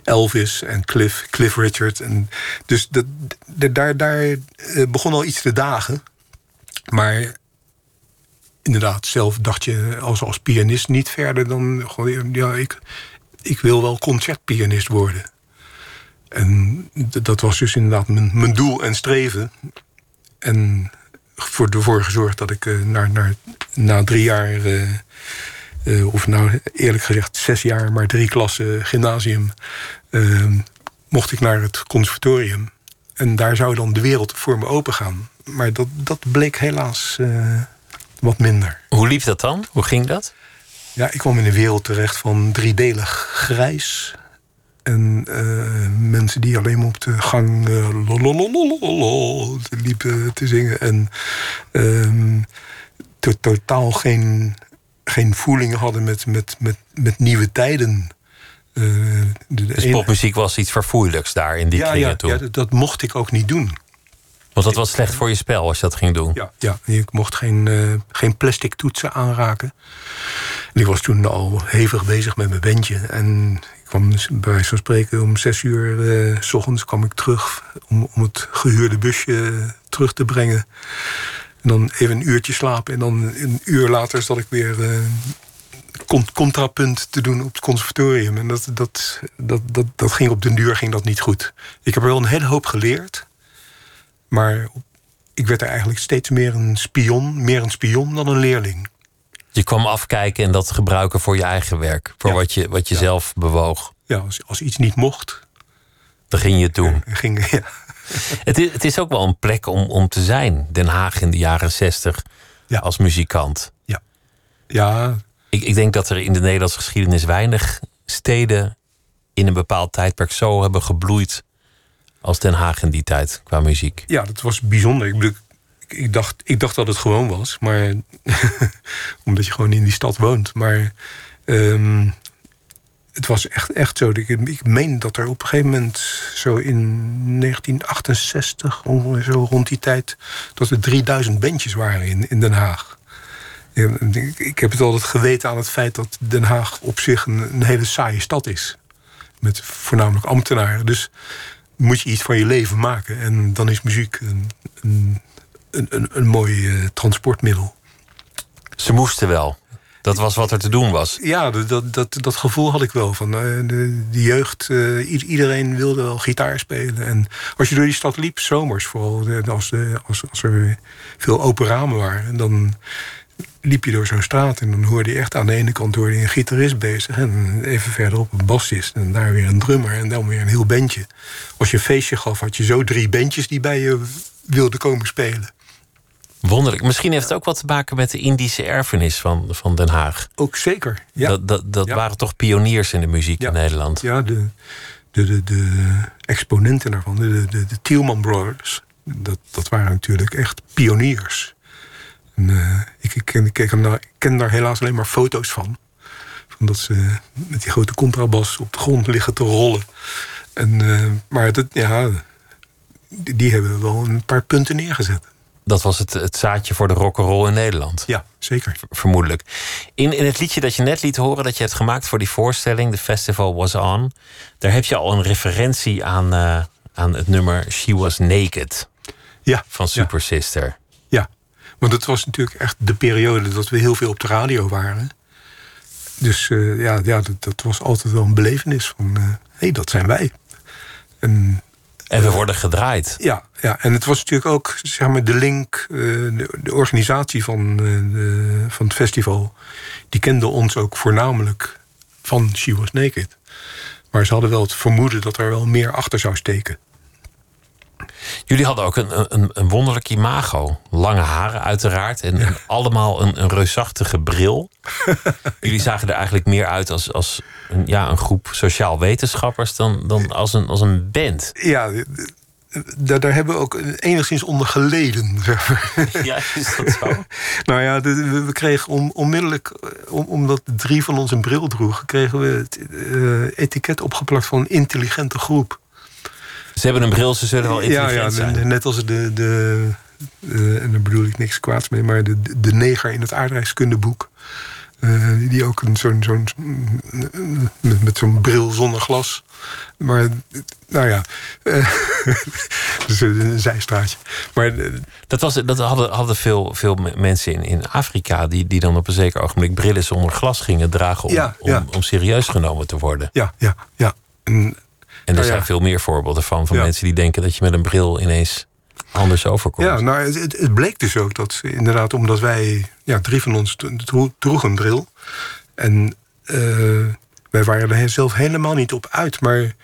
Elvis en Cliff, Cliff Richard. En dus dat, daar, daar begon al iets te dagen. Maar inderdaad, zelf dacht je als, als pianist niet verder dan... Ja, ik, ik wil wel concertpianist worden. En dat was dus inderdaad mijn, mijn doel en streven. En voor ervoor gezorgd dat ik eh, naar, naar, na drie jaar... eh, eh, of nou eerlijk gezegd zes jaar, maar drie klassen gymnasium... mocht ik naar het conservatorium. En daar zou dan de wereld voor me open gaan. Maar dat, dat bleek helaas wat minder. Hoe liep dat dan? Hoe ging dat? Ja, ik kwam in een wereld terecht van driedelig grijs. En eh, mensen die alleen maar op de gang eh, liepen te zingen. En ehm, to- totaal geen, geen voeling hadden met, met, met, met nieuwe tijden. Eh, de, Dus ene- popmuziek was iets verfoeilijks daar in die ja, kringen ja, toen. ja, dat, dat mocht ik ook niet doen. Want dat was slecht voor je spel als je dat ging doen. Ja, ja ik mocht geen, geen plastic toetsen aanraken. En ik was toen al hevig bezig met mijn bandje. En kwam dus bij wijze spreken om zes uur eh, s ochtends kwam ik terug... Om, om het gehuurde busje terug te brengen. En dan even een uurtje slapen. En dan een uur later zat ik weer eh, con- contrapunt te doen op het conservatorium. En dat, dat, dat, dat, dat ging op den duur ging dat niet goed. Ik heb er wel een hele hoop geleerd... Maar ik werd er eigenlijk steeds meer een spion, meer een spion dan een leerling. Je kwam afkijken en dat gebruiken voor je eigen werk. Voor Ja. wat je, wat je Ja. zelf bewoog. Ja, als, als iets niet mocht, Dan ging je het doen. ging ja, Het is, het is ook wel een plek om, om te zijn. Den Haag in de jaren zestig. Ja. Als muzikant. ja, Ik, ik denk dat er in de Nederlandse geschiedenis weinig steden in een bepaald tijdperk zo hebben gebloeid als Den Haag in die tijd qua muziek. ja, dat was bijzonder. Ik, bedoel, ik, dacht, ik dacht dat het gewoon was, maar omdat je gewoon in die stad woont. Maar ehm, het was echt, echt zo. Ik, ik meen dat er op een gegeven moment, zo in 1968, ongeveer zo rond die tijd, dat er 3000 bandjes waren in, in Den Haag. Ik, ik heb het altijd geweten aan het feit dat Den Haag op zich een, een hele saaie stad is. Met voornamelijk ambtenaren. Dus moet je iets van je leven maken. En dan is muziek een, een, een, een, een mooi eh, transportmiddel. Ze moesten wel. Dat was wat er te doen was. Ja, dat, dat, dat, gevoel had ik wel. Van, eh, de, de jeugd, eh, iedereen wilde wel gitaar spelen. En als je door die stad liep, zomers vooral, als, als, als er veel open ramen waren... dan liep je door zo'n straat en dan hoorde je echt aan de ene kant hoorde je een gitarist bezig... en even verderop een bassist en daar weer een drummer en dan weer een heel bandje. Als je een feestje gaf, had je zo drie bandjes die bij je wilden komen spelen. Wonderlijk. Misschien heeft het ook wat te maken met de Indische erfenis van, van Den Haag. Ook zeker, ja. Dat, dat, dat Ja. waren toch pioniers in de muziek Ja. in Nederland. Ja, de, de, de, de exponenten daarvan, de, de, de Tielman Brothers, dat, dat waren natuurlijk echt pioniers. En, eh, ik, ik, ken, ik, ken, daar- ik ken daar helaas alleen maar foto's van. van dat ze met die grote contrabas op de grond liggen te rollen. En, eh, maar dat, ja, die, die hebben wel een paar punten neergezet. Dat was het, het zaadje voor de rock'n'roll in Nederland. Ja, zeker. Vermoedelijk. In, in het liedje dat je net liet horen, dat je hebt gemaakt voor die voorstelling, The Festival Was On, daar heb je al een referentie aan, eh, aan het nummer She Was Naked Ja, van Super Sister. Ja, want het was natuurlijk echt de periode dat we heel veel op de radio waren. Dus eh, ja, ja dat, dat was altijd wel een belevenis van... hé, hey, dat zijn wij. En En we worden gedraaid. ja, ja, en het was natuurlijk ook zeg maar, de link, eh, de, de organisatie van, eh, de, van het festival... die kende ons ook voornamelijk van She Was Naked. Maar ze hadden wel het vermoeden dat er wel meer achter zou steken. Jullie hadden ook een, een, een wonderlijk imago. Lange haren uiteraard. En, en allemaal een, een reusachtige bril. Jullie zagen er eigenlijk meer uit als, als een, ja, een groep sociaal wetenschappers... dan, dan als, een, als een band. Ja, daar, daar hebben we ook enigszins onder geleden. Ja, is dat zo? nou ja, we, kregen on- onmiddellijk, om, omdat drie van ons een bril droegen, kregen we het eh, etiket opgeplakt van een intelligente groep. Ze hebben een bril, ze zullen wel intelligent ja, ja, zijn. net als de, de eh, en daar bedoel ik niks kwaads mee, maar de, de neger in het aardrijkskundeboek. eh, die ook een zo'n zo'n met, met zo'n bril zonder glas. Maar nou ja, eh, een zijstraatje. Maar Dat, was, dat hadden, hadden veel, veel me- mensen in, in Afrika... Die, die dan op een zeker ogenblik brillen zonder glas gingen dragen... om, Ja, ja. om, om serieus genomen te worden. ja, ja, ja. En, En er Nou ja. zijn veel meer voorbeelden van. Van Ja. mensen die denken dat je met een bril ineeens anders overkomt. Ja, nou, het, bleek dus ook dat inderdaad, omdat wij, ja, drie van ons dro- dro- droegen een bril. En eh, wij waren er zelf helemaal niet op uit, maar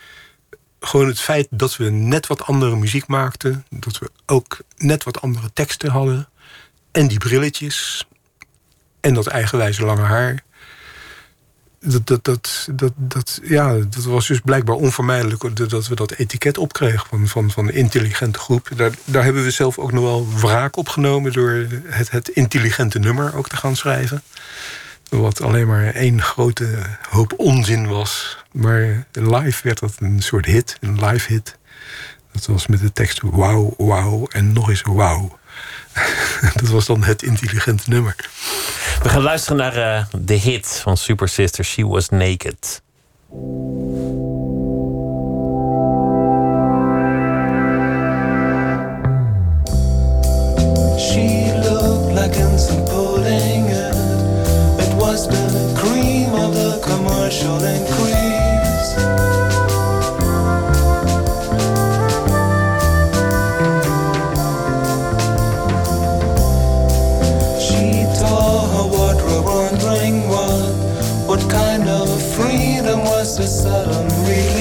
gewoon het feit dat we net wat andere muziek maakten, dat we ook net wat andere teksten hadden, en die brilletjes, en dat eigenwijze lange haar. Dat, dat, dat, dat, dat, ja, dat was dus blijkbaar onvermijdelijk dat we dat etiket opkregen van, van, van intelligente groep. Daar, daar hebben we zelf ook nog wel wraak op genomen door het, het intelligente nummer ook te gaan schrijven. Wat alleen maar één grote hoop onzin was. Maar live werd dat een soort hit, een live hit. Dat was met de tekst wauw, wauw en nog eens wauw. dat was dan het intelligente nummer. We gaan luisteren naar eh, de hit van Super Sister, She Was Naked. She looked like instant pudding. It was the cream of the commercial freedom was the sudden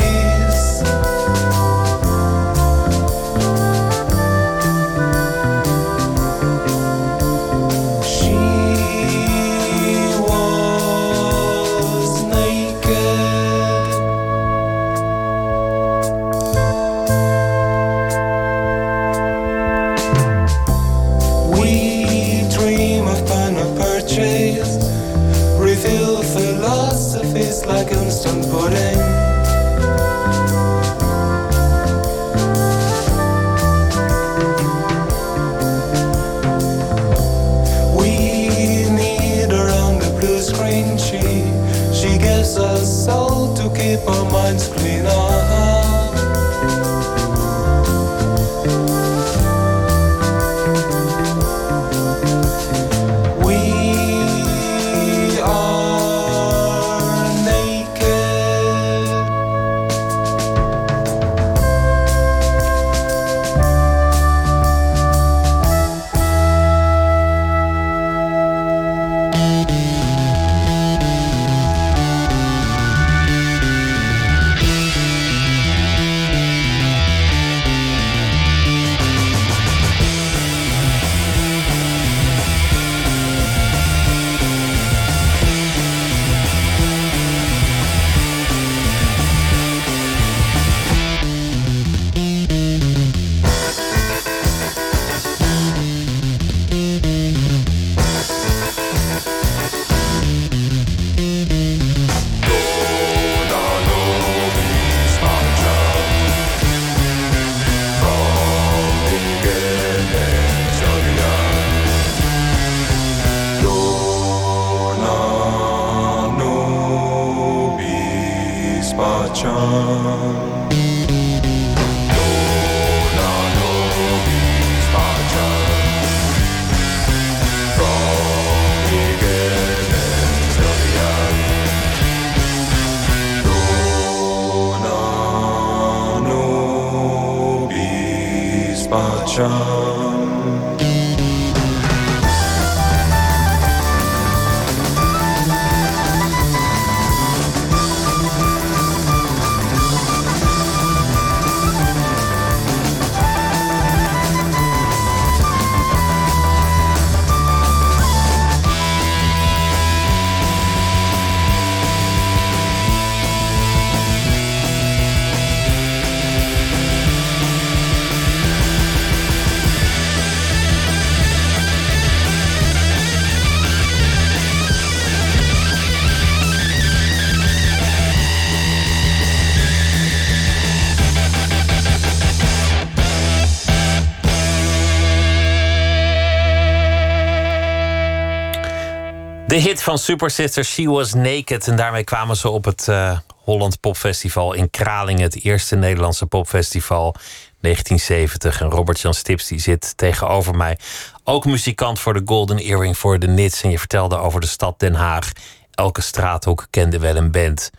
van Super Sister, She Was Naked. En daarmee kwamen ze op het uh, Holland Popfestival in Kralingen. Het eerste Nederlandse popfestival 1970. En Robert-Jan Stips die zit tegenover mij. Ook muzikant voor de Golden Earring voor de Nits. En je vertelde over de stad Den Haag. Elke straathoek kende wel een band.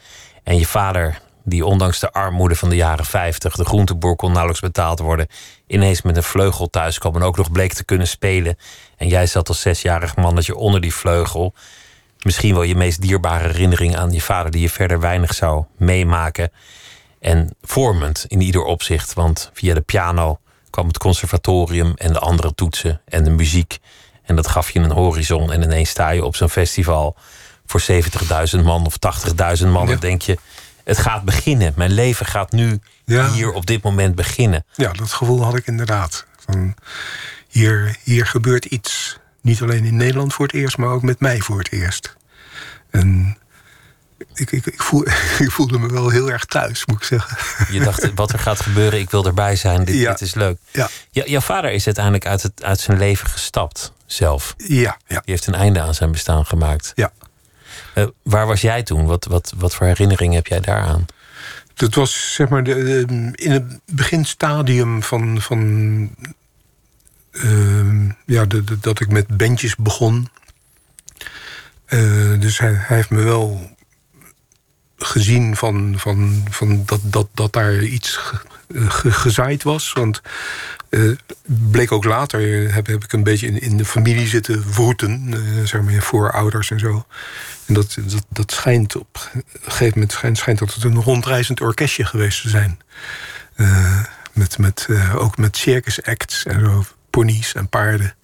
En je vader, die ondanks de armoede van de jaren 50... de groenteboer kon nauwelijks betaald worden... ineens met een vleugel thuis kwam en ook nog bleek te kunnen spelen... En jij zat als zesjarig mannetje onder die vleugel. Misschien wel je meest dierbare herinnering aan je vader, die je verder weinig zou meemaken. En vormend in ieder opzicht, want via de piano kwam het conservatorium en de andere toetsen en de muziek. En dat gaf je een horizon. En ineens sta je op zo'n festival voor 70.000 man of 80.000 man. Dan denk je, het gaat beginnen. Mijn leven gaat nu hier op dit moment beginnen. Ja, dat gevoel had ik inderdaad. Van, hier, hier gebeurt iets. Niet alleen in Nederland voor het eerst, maar ook met mij voor het eerst. En ik, ik, ik, voel, ik voelde me wel heel erg thuis, moet ik zeggen. Je dacht, wat er gaat gebeuren, ik wil erbij zijn, dit, dit is leuk. Ja. jouw vader is uiteindelijk uit, het, uit zijn leven gestapt, zelf. Ja, ja. Die heeft een einde aan zijn bestaan gemaakt. Ja. Uh, waar was jij toen? Wat, wat, wat voor herinnering heb jij daaraan? Dat was zeg maar de, in het beginstadium van, van uh, ja, dat ik met bandjes begon. Uh, dus hij, heeft me wel gezien van, van, van dat, dat, dat daar iets ge, gezaaid was. Want uh, bleek ook later, heb, heb ik een beetje in, in de familie zitten voeten. Uh, zeg maar, voorouders en zo. En dat, dat, dat schijnt op een gegeven moment schijnt, schijnt dat het een rondreizend orkestje geweest te zijn. Met, met, ook met circus acts en zo ponies en paarden.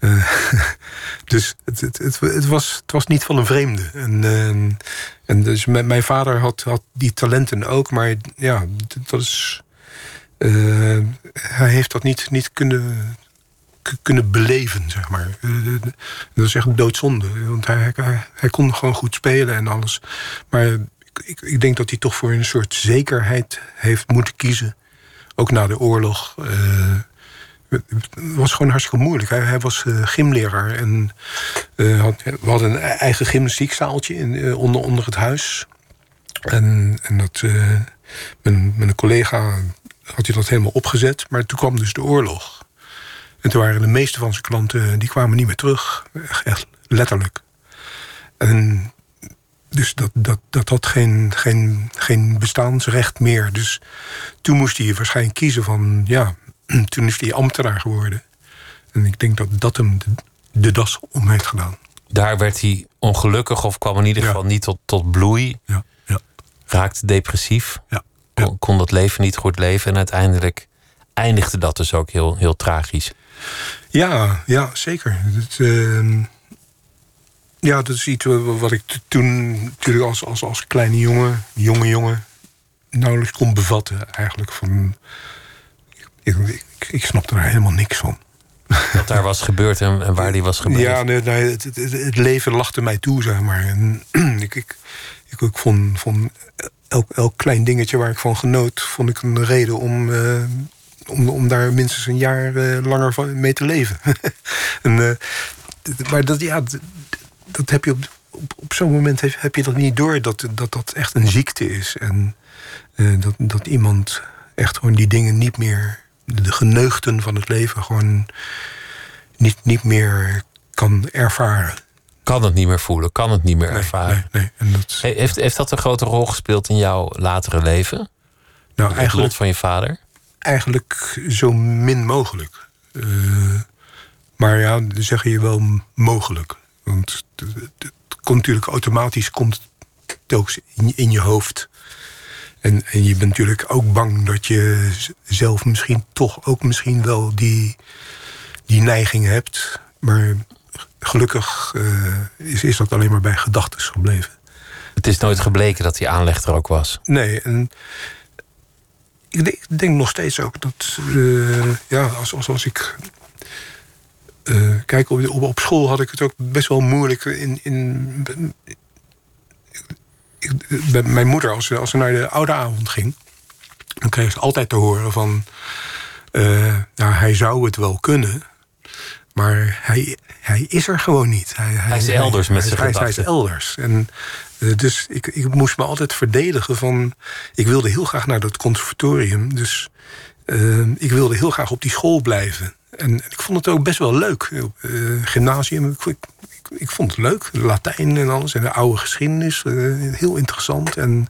Uh, dus het, het, het, was, het was niet van een vreemde. En, uh, en dus mijn vader had, had die talenten ook, maar ja, dat is. Uh, hij heeft dat niet, niet kunnen, kunnen beleven, zeg maar. dat is echt doodzonde. Want hij, hij, hij, kon gewoon goed spelen en alles. Maar ik, ik denk dat hij toch voor een soort zekerheid heeft moeten kiezen. Ook na de oorlog het was gewoon hartstikke moeilijk. Hij, hij was uh, gymleraar en uh, had, we hadden een eigen gymnastiekzaaltje in, uh, onder, onder het huis. En, en dat, mijn collega had hij dat helemaal opgezet. Maar toen kwam dus de oorlog. En toen waren de meeste van zijn klanten, die kwamen niet meer terug. Echt letterlijk. En dus dat, dat, dat had geen, geen, geen bestaansrecht meer. Dus toen moest hij waarschijnlijk kiezen van... ja, toen is hij ambtenaar geworden. En ik denk dat dat hem de, das om heeft gedaan. Daar werd hij ongelukkig of kwam in ieder geval niet tot, tot bloei. Ja. Ja. Raakte depressief. Ja. Kon, kon, dat leven niet goed leven. En uiteindelijk eindigde dat dus ook heel, heel tragisch. Ja, ja zeker. Het, uh, ja, dat is iets wat ik toen natuurlijk als, als, als kleine jongen, jonge jongen, nauwelijks kon bevatten. Eigenlijk van ik, ik, ik snapte er helemaal niks van. Wat daar was gebeurd en, waar die was gebeurd. Ja, nee, nee, het, het, het, leven lachte mij toe, zeg maar. En ik, ik, ik, ik vond, vond elk, elk klein dingetje waar ik van genoot... vond ik een reden om, uh, om, om daar minstens een jaar uh, langer van, mee te leven. en, uh, maar dat, ja, dat heb je op, op, op zo'n moment heb, heb, je dat niet door... dat dat, dat echt een ziekte is. En dat, dat iemand echt gewoon die dingen niet meer de geneugten van het leven gewoon niet, niet meer kan ervaren. Kan het niet meer voelen, kan het niet meer ervaren. Nee, nee. En dat... heeft, heeft dat een grote rol gespeeld in jouw latere leven? Nou, het eigenlijk, lot van je vader? Eigenlijk zo min mogelijk. Uh, maar ja, dan zeg je wel mogelijk. Want het, het komt natuurlijk automatisch komt in, in je hoofd. En, en je bent natuurlijk ook bang dat je zelf misschien toch ook misschien wel die, die neiging hebt. Maar gelukkig uh, is, is dat alleen maar bij gedachten gebleven. Het is nooit gebleken dat die aanleg er ook was. Nee, en ik denk, ik denk nog steeds ook dat, uh, ja, als, als, als ik. Uh, kijk, op, op, op school had ik het ook best wel moeilijk in, in ik, mijn moeder, als ze, als ze naar de oude avond ging, dan kreeg ze altijd te horen van. Uh, nou, hij zou het wel kunnen. Maar hij, hij is er gewoon niet. Hij, Hij is elders met zijn hij, hij, is gedachten. elders. En, eh, dus ik, ik moest me altijd verdedigen van... Ik wilde heel graag naar dat conservatorium. Dus eh, ik wilde heel graag op die school blijven. En ik vond het ook best wel leuk. Eh, gymnasium, ik, ik, vond het leuk. Latijn en alles. En de oude geschiedenis. eh, heel interessant. En,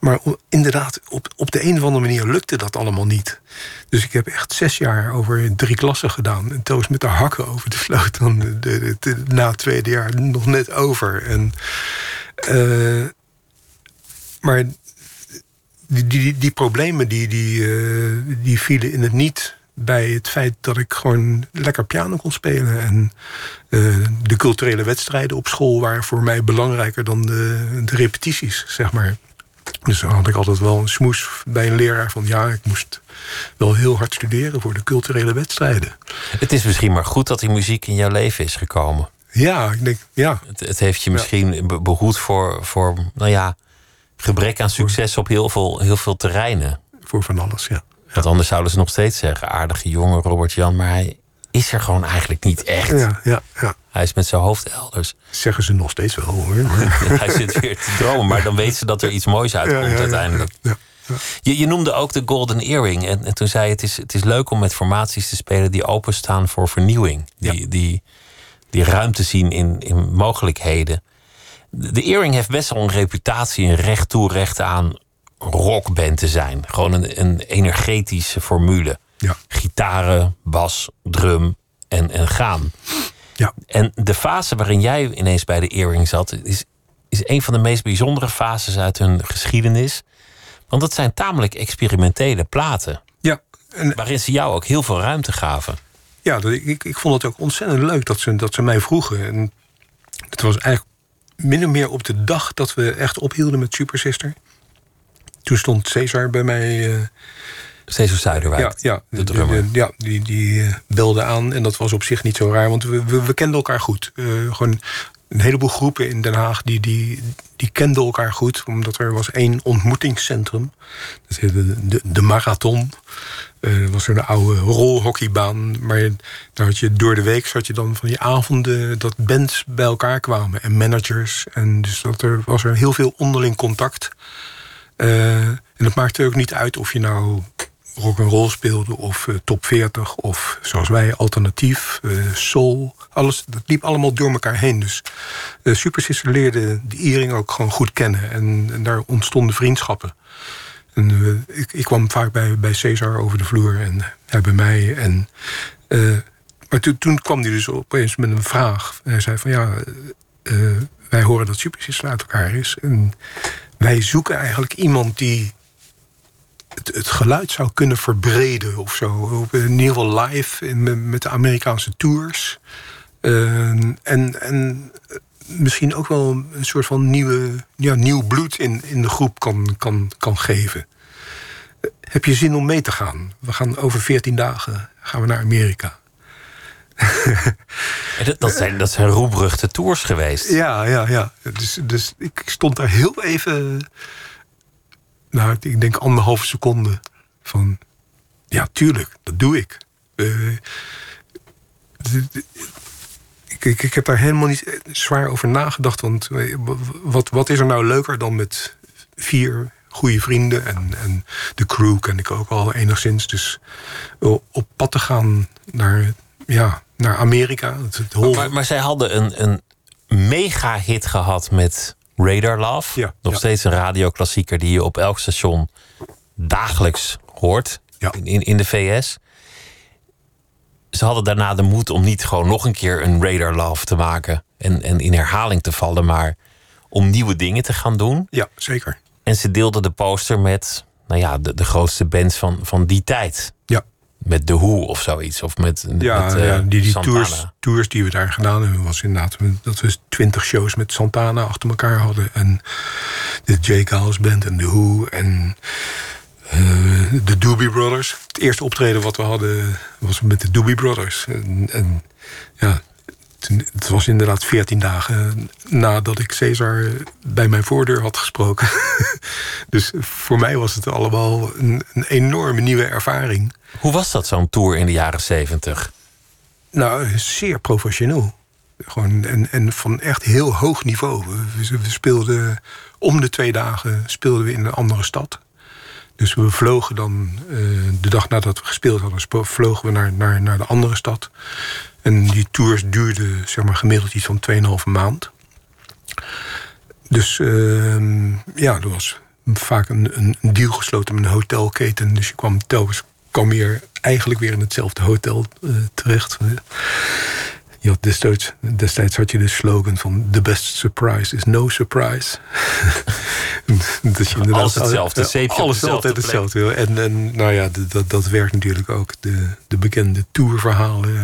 maar inderdaad, op, op de een of andere manier lukte dat allemaal niet. Dus ik heb echt zes jaar over drie klassen gedaan. En telkens met de hakken over de sloot. Dan de, na het tweede jaar nog net over. En, eh, maar die, die, die problemen die, die, die vielen in het niet bij het feit dat ik gewoon lekker piano kon spelen. En eh, de culturele wedstrijden op school waren voor mij belangrijker dan de, de repetities, zeg maar. Dus dan had ik altijd wel een smoes bij een leraar van ja, ik moest wel heel hard studeren voor de culturele wedstrijden. Het is misschien maar goed dat die muziek in jouw leven is gekomen. Ja, ik denk, ja, Het, het heeft je misschien be- behoed voor, voor, nou ja, gebrek aan succes op heel veel, heel veel terreinen. voor van alles, ja. Want anders zouden ze nog steeds zeggen: aardige jongen Robert Jan, maar hij is er gewoon eigenlijk niet echt. Ja, ja, ja. Hij is met zijn hoofd elders. Zeggen ze nog steeds wel hoor. Hij zit weer te dromen, maar dan weet ze dat er iets moois uitkomt Ja, ja, ja, uiteindelijk. Je, je noemde ook de Golden Earring. En, en toen zei je: het is, het is leuk om met formaties te spelen die openstaan voor vernieuwing. Die, die, die ruimte zien in, in mogelijkheden. De, de Earring heeft best wel een reputatie, een recht toe, recht aan rockband te zijn. Gewoon een, een energetische formule. Ja. Gitaren, bas, drum en, en gaan. ja. En de fase waarin jij ineens bij de Earring zat, is, is een van de meest bijzondere fases uit hun geschiedenis. Want het zijn tamelijk experimentele platen. ja. En, Waarin ze jou ook heel veel ruimte gaven. ja, dat, ik, ik vond het ook ontzettend leuk dat ze, dat ze mij vroegen. En het was eigenlijk min of meer op de dag dat we echt ophielden met Super Sister. Toen stond Cesar bij mij. eh, Cesar Zuiderwijk, ja, ja, de ja, die, die eh, belde aan. En dat was op zich niet zo raar, want we, we, we kenden elkaar goed. Eh, gewoon een heleboel groepen in Den Haag die, die, die kenden elkaar goed. Omdat er was één ontmoetingscentrum. Dat heette de, de, de Marathon. Dat was zo'n oude rolhockeybaan. Maar daar had je, door de week zat je dan van die avonden... dat bands bij elkaar kwamen en managers. En dus dat er, was er heel veel onderling contact. Eh, en het maakte ook niet uit of je nou rock and roll speelde of eh, top 40 of zoals wij alternatief, eh, soul, alles dat liep allemaal door elkaar heen. Dus uh, leerde de Iering ook gewoon goed kennen en, en daar ontstonden vriendschappen. En, ik, ik kwam vaak bij, bij Cesar over de vloer en hij bij mij. En, maar toen, kwam hij dus opeens met een vraag. Hij zei van ja, wij horen dat Super Sister uit elkaar is. En wij zoeken eigenlijk iemand die het, het geluid zou kunnen verbreden of zo. In ieder geval live met de Amerikaanse tours. Uh, en, en misschien ook wel een soort van nieuwe, ja, nieuw bloed in, in de groep kan, kan, kan geven. Heb je zin om mee te gaan? We gaan over 14 dagen gaan we naar Amerika. dat, zijn, dat zijn tours geweest. Ja, ja, ja. Dus, dus ik stond daar heel even nou, ik denk anderhalve seconde van... ja, tuurlijk, dat doe ik. Uh, ik, ik, ik heb daar helemaal niet zwaar over nagedacht. Want wat, wat is er nou leuker dan met vier goede vrienden... en, en de crew ken ik ook al enigszins. Dus op pad te gaan naar, ja, naar Amerika. Het, het maar, maar, maar zij hadden een, een mega-hit gehad met... Radar Love. Ja, Nog ja. steeds een radioklassieker die je op elk station dagelijks hoort ja. in, in de VS. Ze hadden daarna de moed om niet gewoon nog een keer een Radar Love te maken en, en in herhaling te vallen, maar om nieuwe dingen te gaan doen. Ja, zeker. En ze deelden de poster met nou ja, de, de grootste bands van, van die tijd. Ja. Met The Who of zoiets. Of met, ja, met, ja, die, die tours, tours die we daar gedaan hebben, was inderdaad dat we twintig shows met Santana achter elkaar hadden. En de J. Giles Band en The Who en uh, de Doobie Brothers. Het eerste optreden wat we hadden was met de Doobie Brothers. En, en ja, het was inderdaad veertien dagen nadat ik Cesar bij mijn voordeur had gesproken. dus voor mij was het allemaal een, een enorme nieuwe ervaring. Hoe was dat zo'n tour in de jaren zeventig? Nou, zeer professioneel. Gewoon, en, en van echt heel hoog niveau. We, we speelden om de twee dagen speelden we in een andere stad. Dus we vlogen dan, eh, de dag nadat we gespeeld hadden, vlogen we naar, naar, naar de andere stad. En die tours duurden zeg maar, gemiddeld iets van 2,5 maand. Dus ehm, ja, er was vaak een, een deal gesloten met een hotelketen. Dus je kwam telkens kwam eigenlijk weer in hetzelfde hotel eh, terecht. Je had destijds, destijds had je de slogan van... The best surprise is no surprise. dat je Alles hetzelfde, zeepje op Alles altijd plek. hetzelfde. En, en nou ja, dat, dat werkt natuurlijk ook. De, de bekende tourverhalen eh,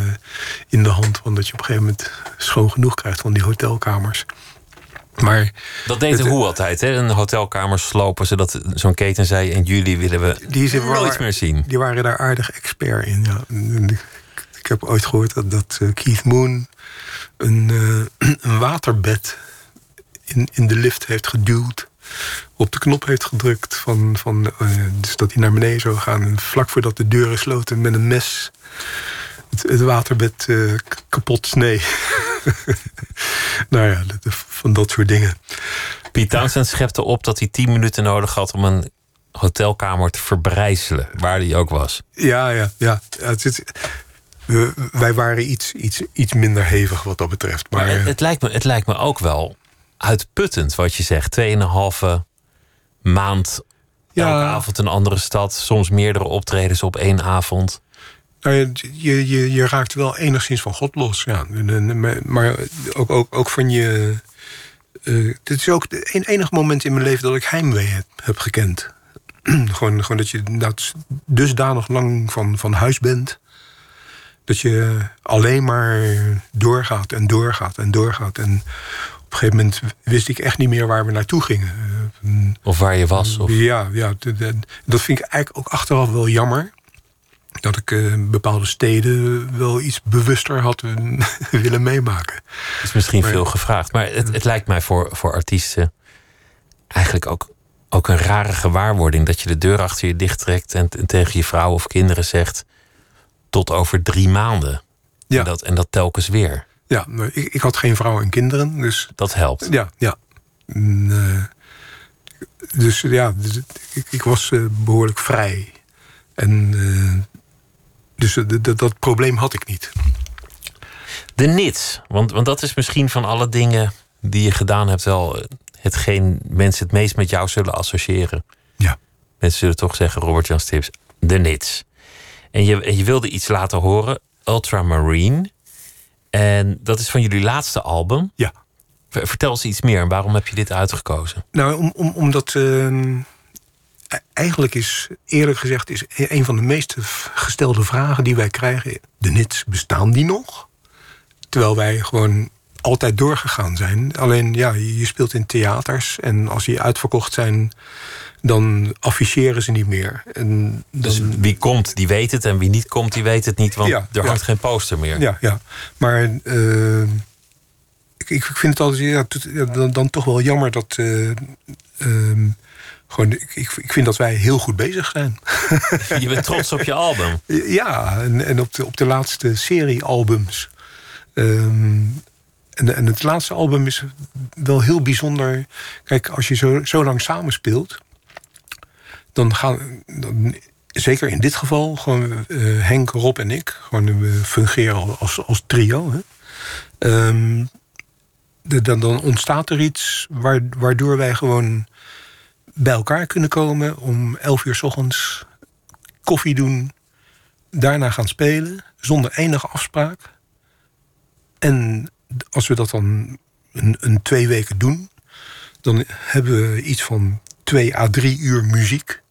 in de hand. Want dat je op een gegeven moment schoon genoeg krijgt van die hotelkamers. Maar Dat deed de hoe altijd, hè? Een hotelkamer slopen, zodat zo'n keten zei... in juli willen we die nooit meer zien. Die waren daar aardig expert in. Ja. Ik, heb ooit gehoord dat, dat eh, Keith Moon een, eh, een waterbed in, in de lift heeft geduwd. Op de knop heeft gedrukt. Van, van, eh, dus dat hij naar beneden zou gaan. En vlak voordat de deuren sloten met een mes het, het waterbed kapot snee. nou ja, dat- van dat soort dingen. Piet Townsend schepte op dat hij tien minuten nodig had... om een hotelkamer te verbrijzelen, waar die ook was. Ja, ja, ja. Ja, het is- we- wij waren iets, iets, iets minder hevig wat dat betreft. Maar, Maar het, het lijkt me, het lijkt me ook wel uitputtend wat je zegt. Tweeënhalve maand, Ja. elke avond een andere stad. Soms meerdere optredens op één avond. nou ja, je, je, je raakt wel enigszins van God los. Ja. Maar- ook, ook, ook van je. eh dit is ook het een- enige moment in mijn leven dat ik heimwee heb, heb gekend. gewoon, gewoon dat je inderdaad dusdanig lang van, van huis bent. Dat je alleen maar doorgaat en doorgaat en doorgaat. En op een gegeven moment wist ik echt niet meer waar we naartoe gingen. Eh, Of waar je was. Of... Ja, ja dat vind ik eigenlijk ook achteraf wel jammer. Dat ik eh, bepaalde steden wel iets bewuster had willen meemaken. is misschien Maar- veel gevraagd. Maar het, het lijkt mij voor, voor artiesten eigenlijk ook, ook een rare gewaarwording. Dat je de deur achter je dicht trekt en, en tegen je vrouw of kinderen zegt... tot over drie maanden. Ja. En, dat, en dat telkens weer. Ja, ik, ik had geen vrouw en kinderen, dus Dat helpt. ja, ja. En, eh, dus ja, dus ik, ik was eh, behoorlijk vrij. En eh, dus dat- probleem had ik niet. De nits. Want, want dat is misschien van alle dingen die je gedaan hebt... wel hetgeen mensen het meest met jou zullen associëren. Ja. Mensen zullen toch zeggen, Robert Jan Stips, de nits. En je, en je wilde iets laten horen, Ultramarine. En dat is van jullie laatste album. Ja. Ver- Vertel eens iets meer. En waarom heb je dit uitgekozen? Nou, om, om, omdat ehm, e- eigenlijk is, eerlijk gezegd, is e- een van de meest gestelde vragen die wij krijgen: de nits, bestaan die nog? Terwijl wij gewoon altijd doorgegaan zijn. Alleen ja, je speelt in theaters en als die uitverkocht zijn, dan afficheren ze niet meer. En dan, Dus wie komt, die weet het. En wie niet komt, die weet het niet. Want Ja, er ja. hangt geen poster meer. Ja, ja. Maar eh, ik, ik vind het altijd ja, dan, dan toch wel jammer dat. eh, ehm, gewoon, ik, ik, ik vind dat wij heel goed bezig zijn. Je bent trots op je album. Ja, en, en op, de, op de laatste serie albums. Ehm, en, en het laatste album is wel heel bijzonder. Kijk, als je zo, zo lang samenspeelt, dan gaan. Dan, zeker in dit geval, gewoon eh, Henk, Rob en ik, gewoon, we fungeren al als, als trio. Hè. Ehm, dan, dan ontstaat er iets waar, waardoor wij gewoon bij elkaar kunnen komen om 11 uur s ochtends koffie doen, daarna gaan spelen, zonder enige afspraak. En als we dat dan een, een twee weken doen, dan hebben we iets van twee à drie uur muziek.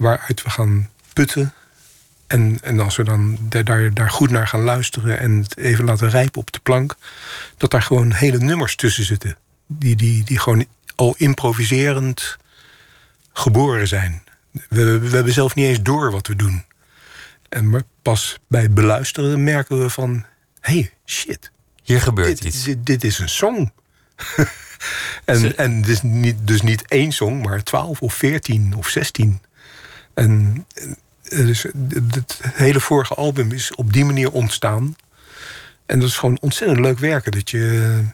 Waaruit we gaan putten. En, en als we dan daar, daar, daar goed naar gaan luisteren en het even laten rijpen op de plank, dat daar gewoon hele nummers tussen zitten. Die, die, die gewoon al improviserend geboren zijn. We, we hebben zelf niet eens door wat we doen. En maar pas bij beluisteren merken we van... hé, hey, shit, Hier gebeurt dit, iets. dit, dit is een song. en en is niet, dus niet één song, maar twaalf of veertien of zestien. En dus het hele vorige album is op die manier ontstaan. En dat is gewoon ontzettend leuk werken. Dat je,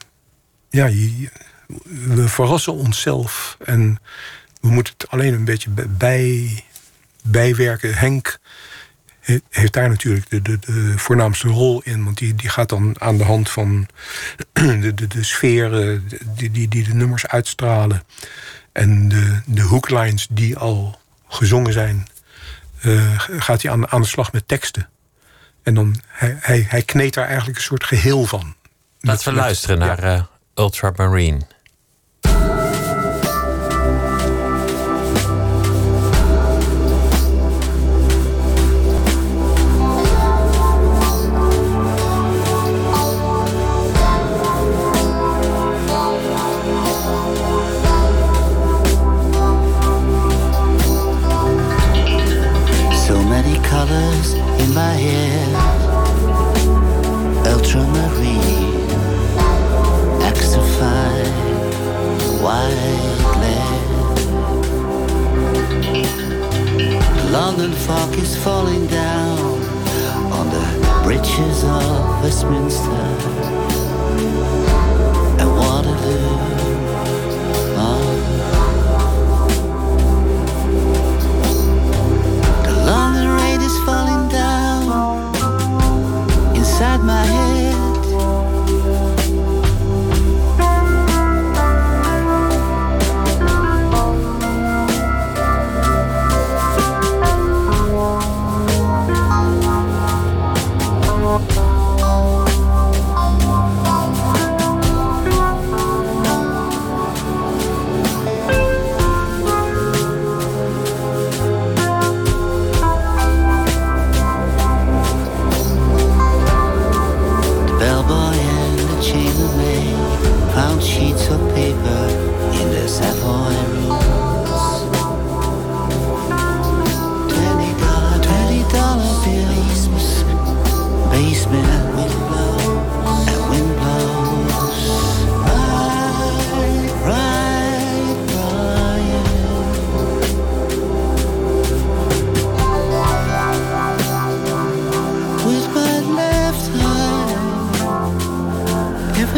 ja, we verrassen onszelf. En we moeten het alleen een beetje bij, bijwerken. Henk heeft daar natuurlijk de, de, de, voornaamste rol in. Want die, die gaat dan aan de hand van de, de, de sferen die, die, die de nummers uitstralen. En de, de hooklines die al gezongen zijn, uh, gaat hij aan, aan de slag met teksten. En dan, hij, hij, hij kneedt daar eigenlijk een soort geheel van. Laten we luisteren naar ja. uh, Ultramarine.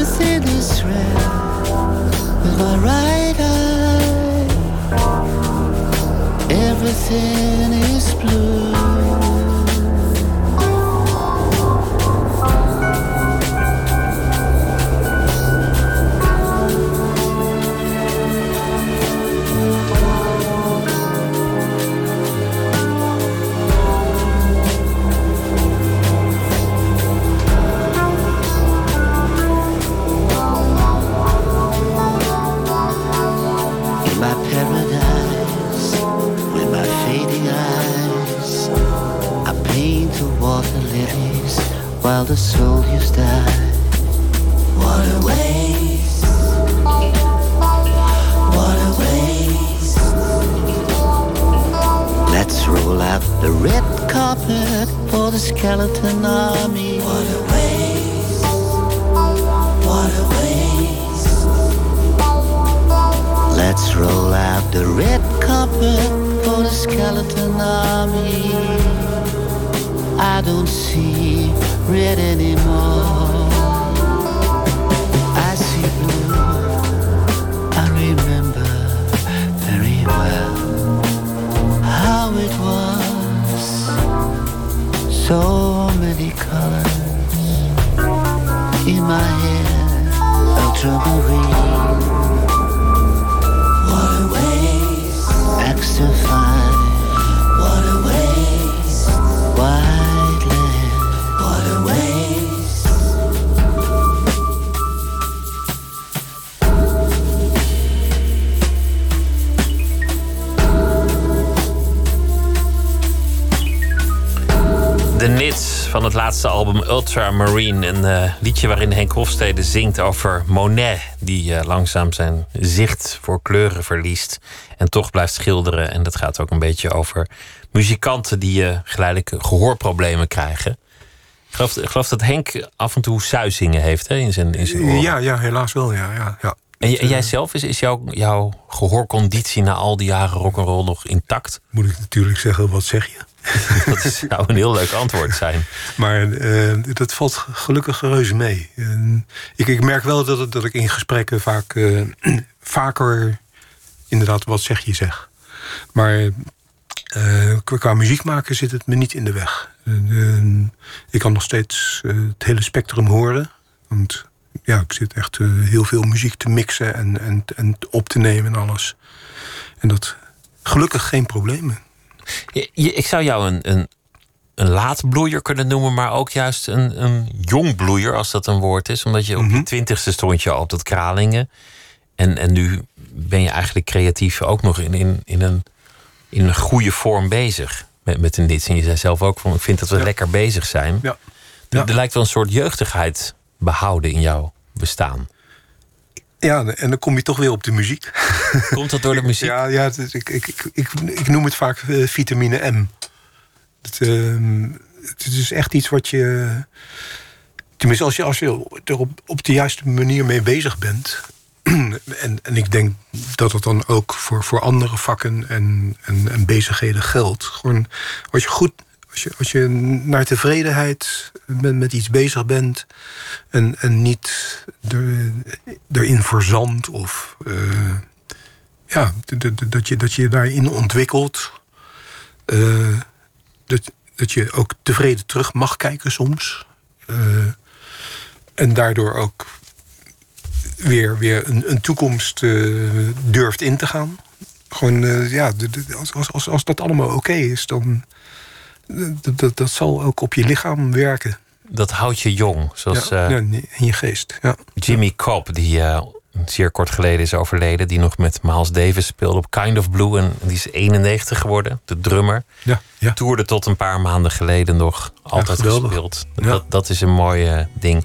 Everything is red with my right eye. Everything is blue. While the soldiers die. What a waste! What a waste! Let's roll out the red carpet for the skeleton army. What a waste! What a waste! Let's roll out the red carpet for the skeleton army. I don't see red anymore. I see blue. I remember very well how it was. So many colors in my head, ultramarine. Van het laatste album Ultramarine. Een eh, liedje waarin Henk Hofstede zingt over Monet. Die eh, langzaam zijn zicht voor kleuren verliest. En toch blijft schilderen. En dat gaat ook een beetje over muzikanten die uh, geleidelijk gehoorproblemen krijgen. Ik geloof, ik geloof dat Henk af en toe suizingen heeft hè, in zijn, in zijn oren. Ja, ja, helaas wel. Ja, ja, ja. En, jij zelf, is, is jouw, jouw gehoorconditie na al die jaren rock'n'roll nog intact? Moet ik natuurlijk zeggen, wat zeg je? Dat zou een heel leuk antwoord zijn. Maar eh, dat valt gelukkig reuze mee. Ik, ik merk wel dat, dat ik in gesprekken vaak eh, vaker inderdaad wat zeg je zeg. Maar eh, qua, muziek maken zit het me niet in de weg. Eh, ik kan nog steeds het hele spectrum horen. Want ja, ik zit echt heel veel muziek te mixen en, en, en op te nemen en alles. En dat gelukkig geen problemen. Je- je- ik zou jou een, een, een laatbloeier kunnen noemen, maar ook juist een, een jongbloeier, als dat een woord is. Omdat je op je twintigste stond je al op dat Kralingen. En, en nu ben je eigenlijk creatief ook nog in, in, in, een, in een goede vorm bezig met, met een dit. En je zei zelf ook van, ik vind dat we Ja. lekker bezig zijn. Ja. Er-. Er lijkt wel een soort jeugdigheid behouden in jouw bestaan. Ja, en dan kom je toch weer op de muziek. Komt dat door de muziek? Ja, ja ik, ik, ik, ik, ik noem het vaak eh, vitamine M. Het, ehm, het is echt iets wat je. Tenminste, als je, als je er op, op de juiste manier mee bezig bent. en, en ik denk dat het dan ook voor, voor andere vakken en, en, en bezigheden geldt. Gewoon als je goed. Als je, naar tevredenheid met, iets bezig bent. En, en niet er, erin verzandt of. eh, ja, dat je, dat je daarin ontwikkelt. Eh, dat, dat je ook tevreden terug mag kijken soms. Eh, en daardoor ook weer, weer een, een toekomst durft in te gaan. Gewoon, ja, als, als, als, als dat allemaal oké is, dan. Dat, dat, dat zal ook op je lichaam werken. Dat houdt je jong. Zoals ja, eh, ja, in je geest. Ja. Jimmy Cobb, die eh, zeer kort geleden is overleden, die nog met Miles Davis speelde op Kind of Blue. En die is 91 geworden, de drummer. Ja, ja. Toerde tot een paar maanden geleden nog altijd geweldig. gespeeld. Ja. Dat, dat is een mooi ding.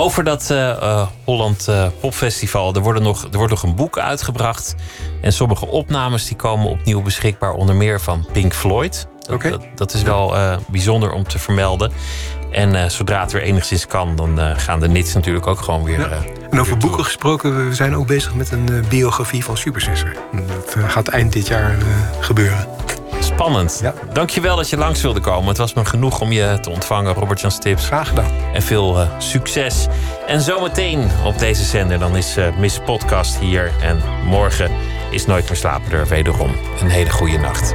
Over dat eh, Holland eh, Popfestival. Er, worden nog, er wordt nog een boek uitgebracht. En sommige opnames die komen opnieuw beschikbaar. Onder meer van Pink Floyd. Dat, dat, dat is wel eh, bijzonder om te vermelden. En eh, zodra het weer enigszins kan, dan eh, gaan de nits natuurlijk ook gewoon weer. Ja. En over weer boeken toe. gesproken, we zijn ook bezig met een biografie van Super Sister. En Dat gaat eind dit jaar gebeuren. Spannend. Ja. Dankjewel dat je langs wilde komen. Het was me genoeg om je te ontvangen, Robert-Jan Stips. Graag gedaan. En veel succes. En zometeen op deze zender, dan is Miss Podcast hier. En morgen is Nooit meer slapen er wederom. Een hele goede nacht.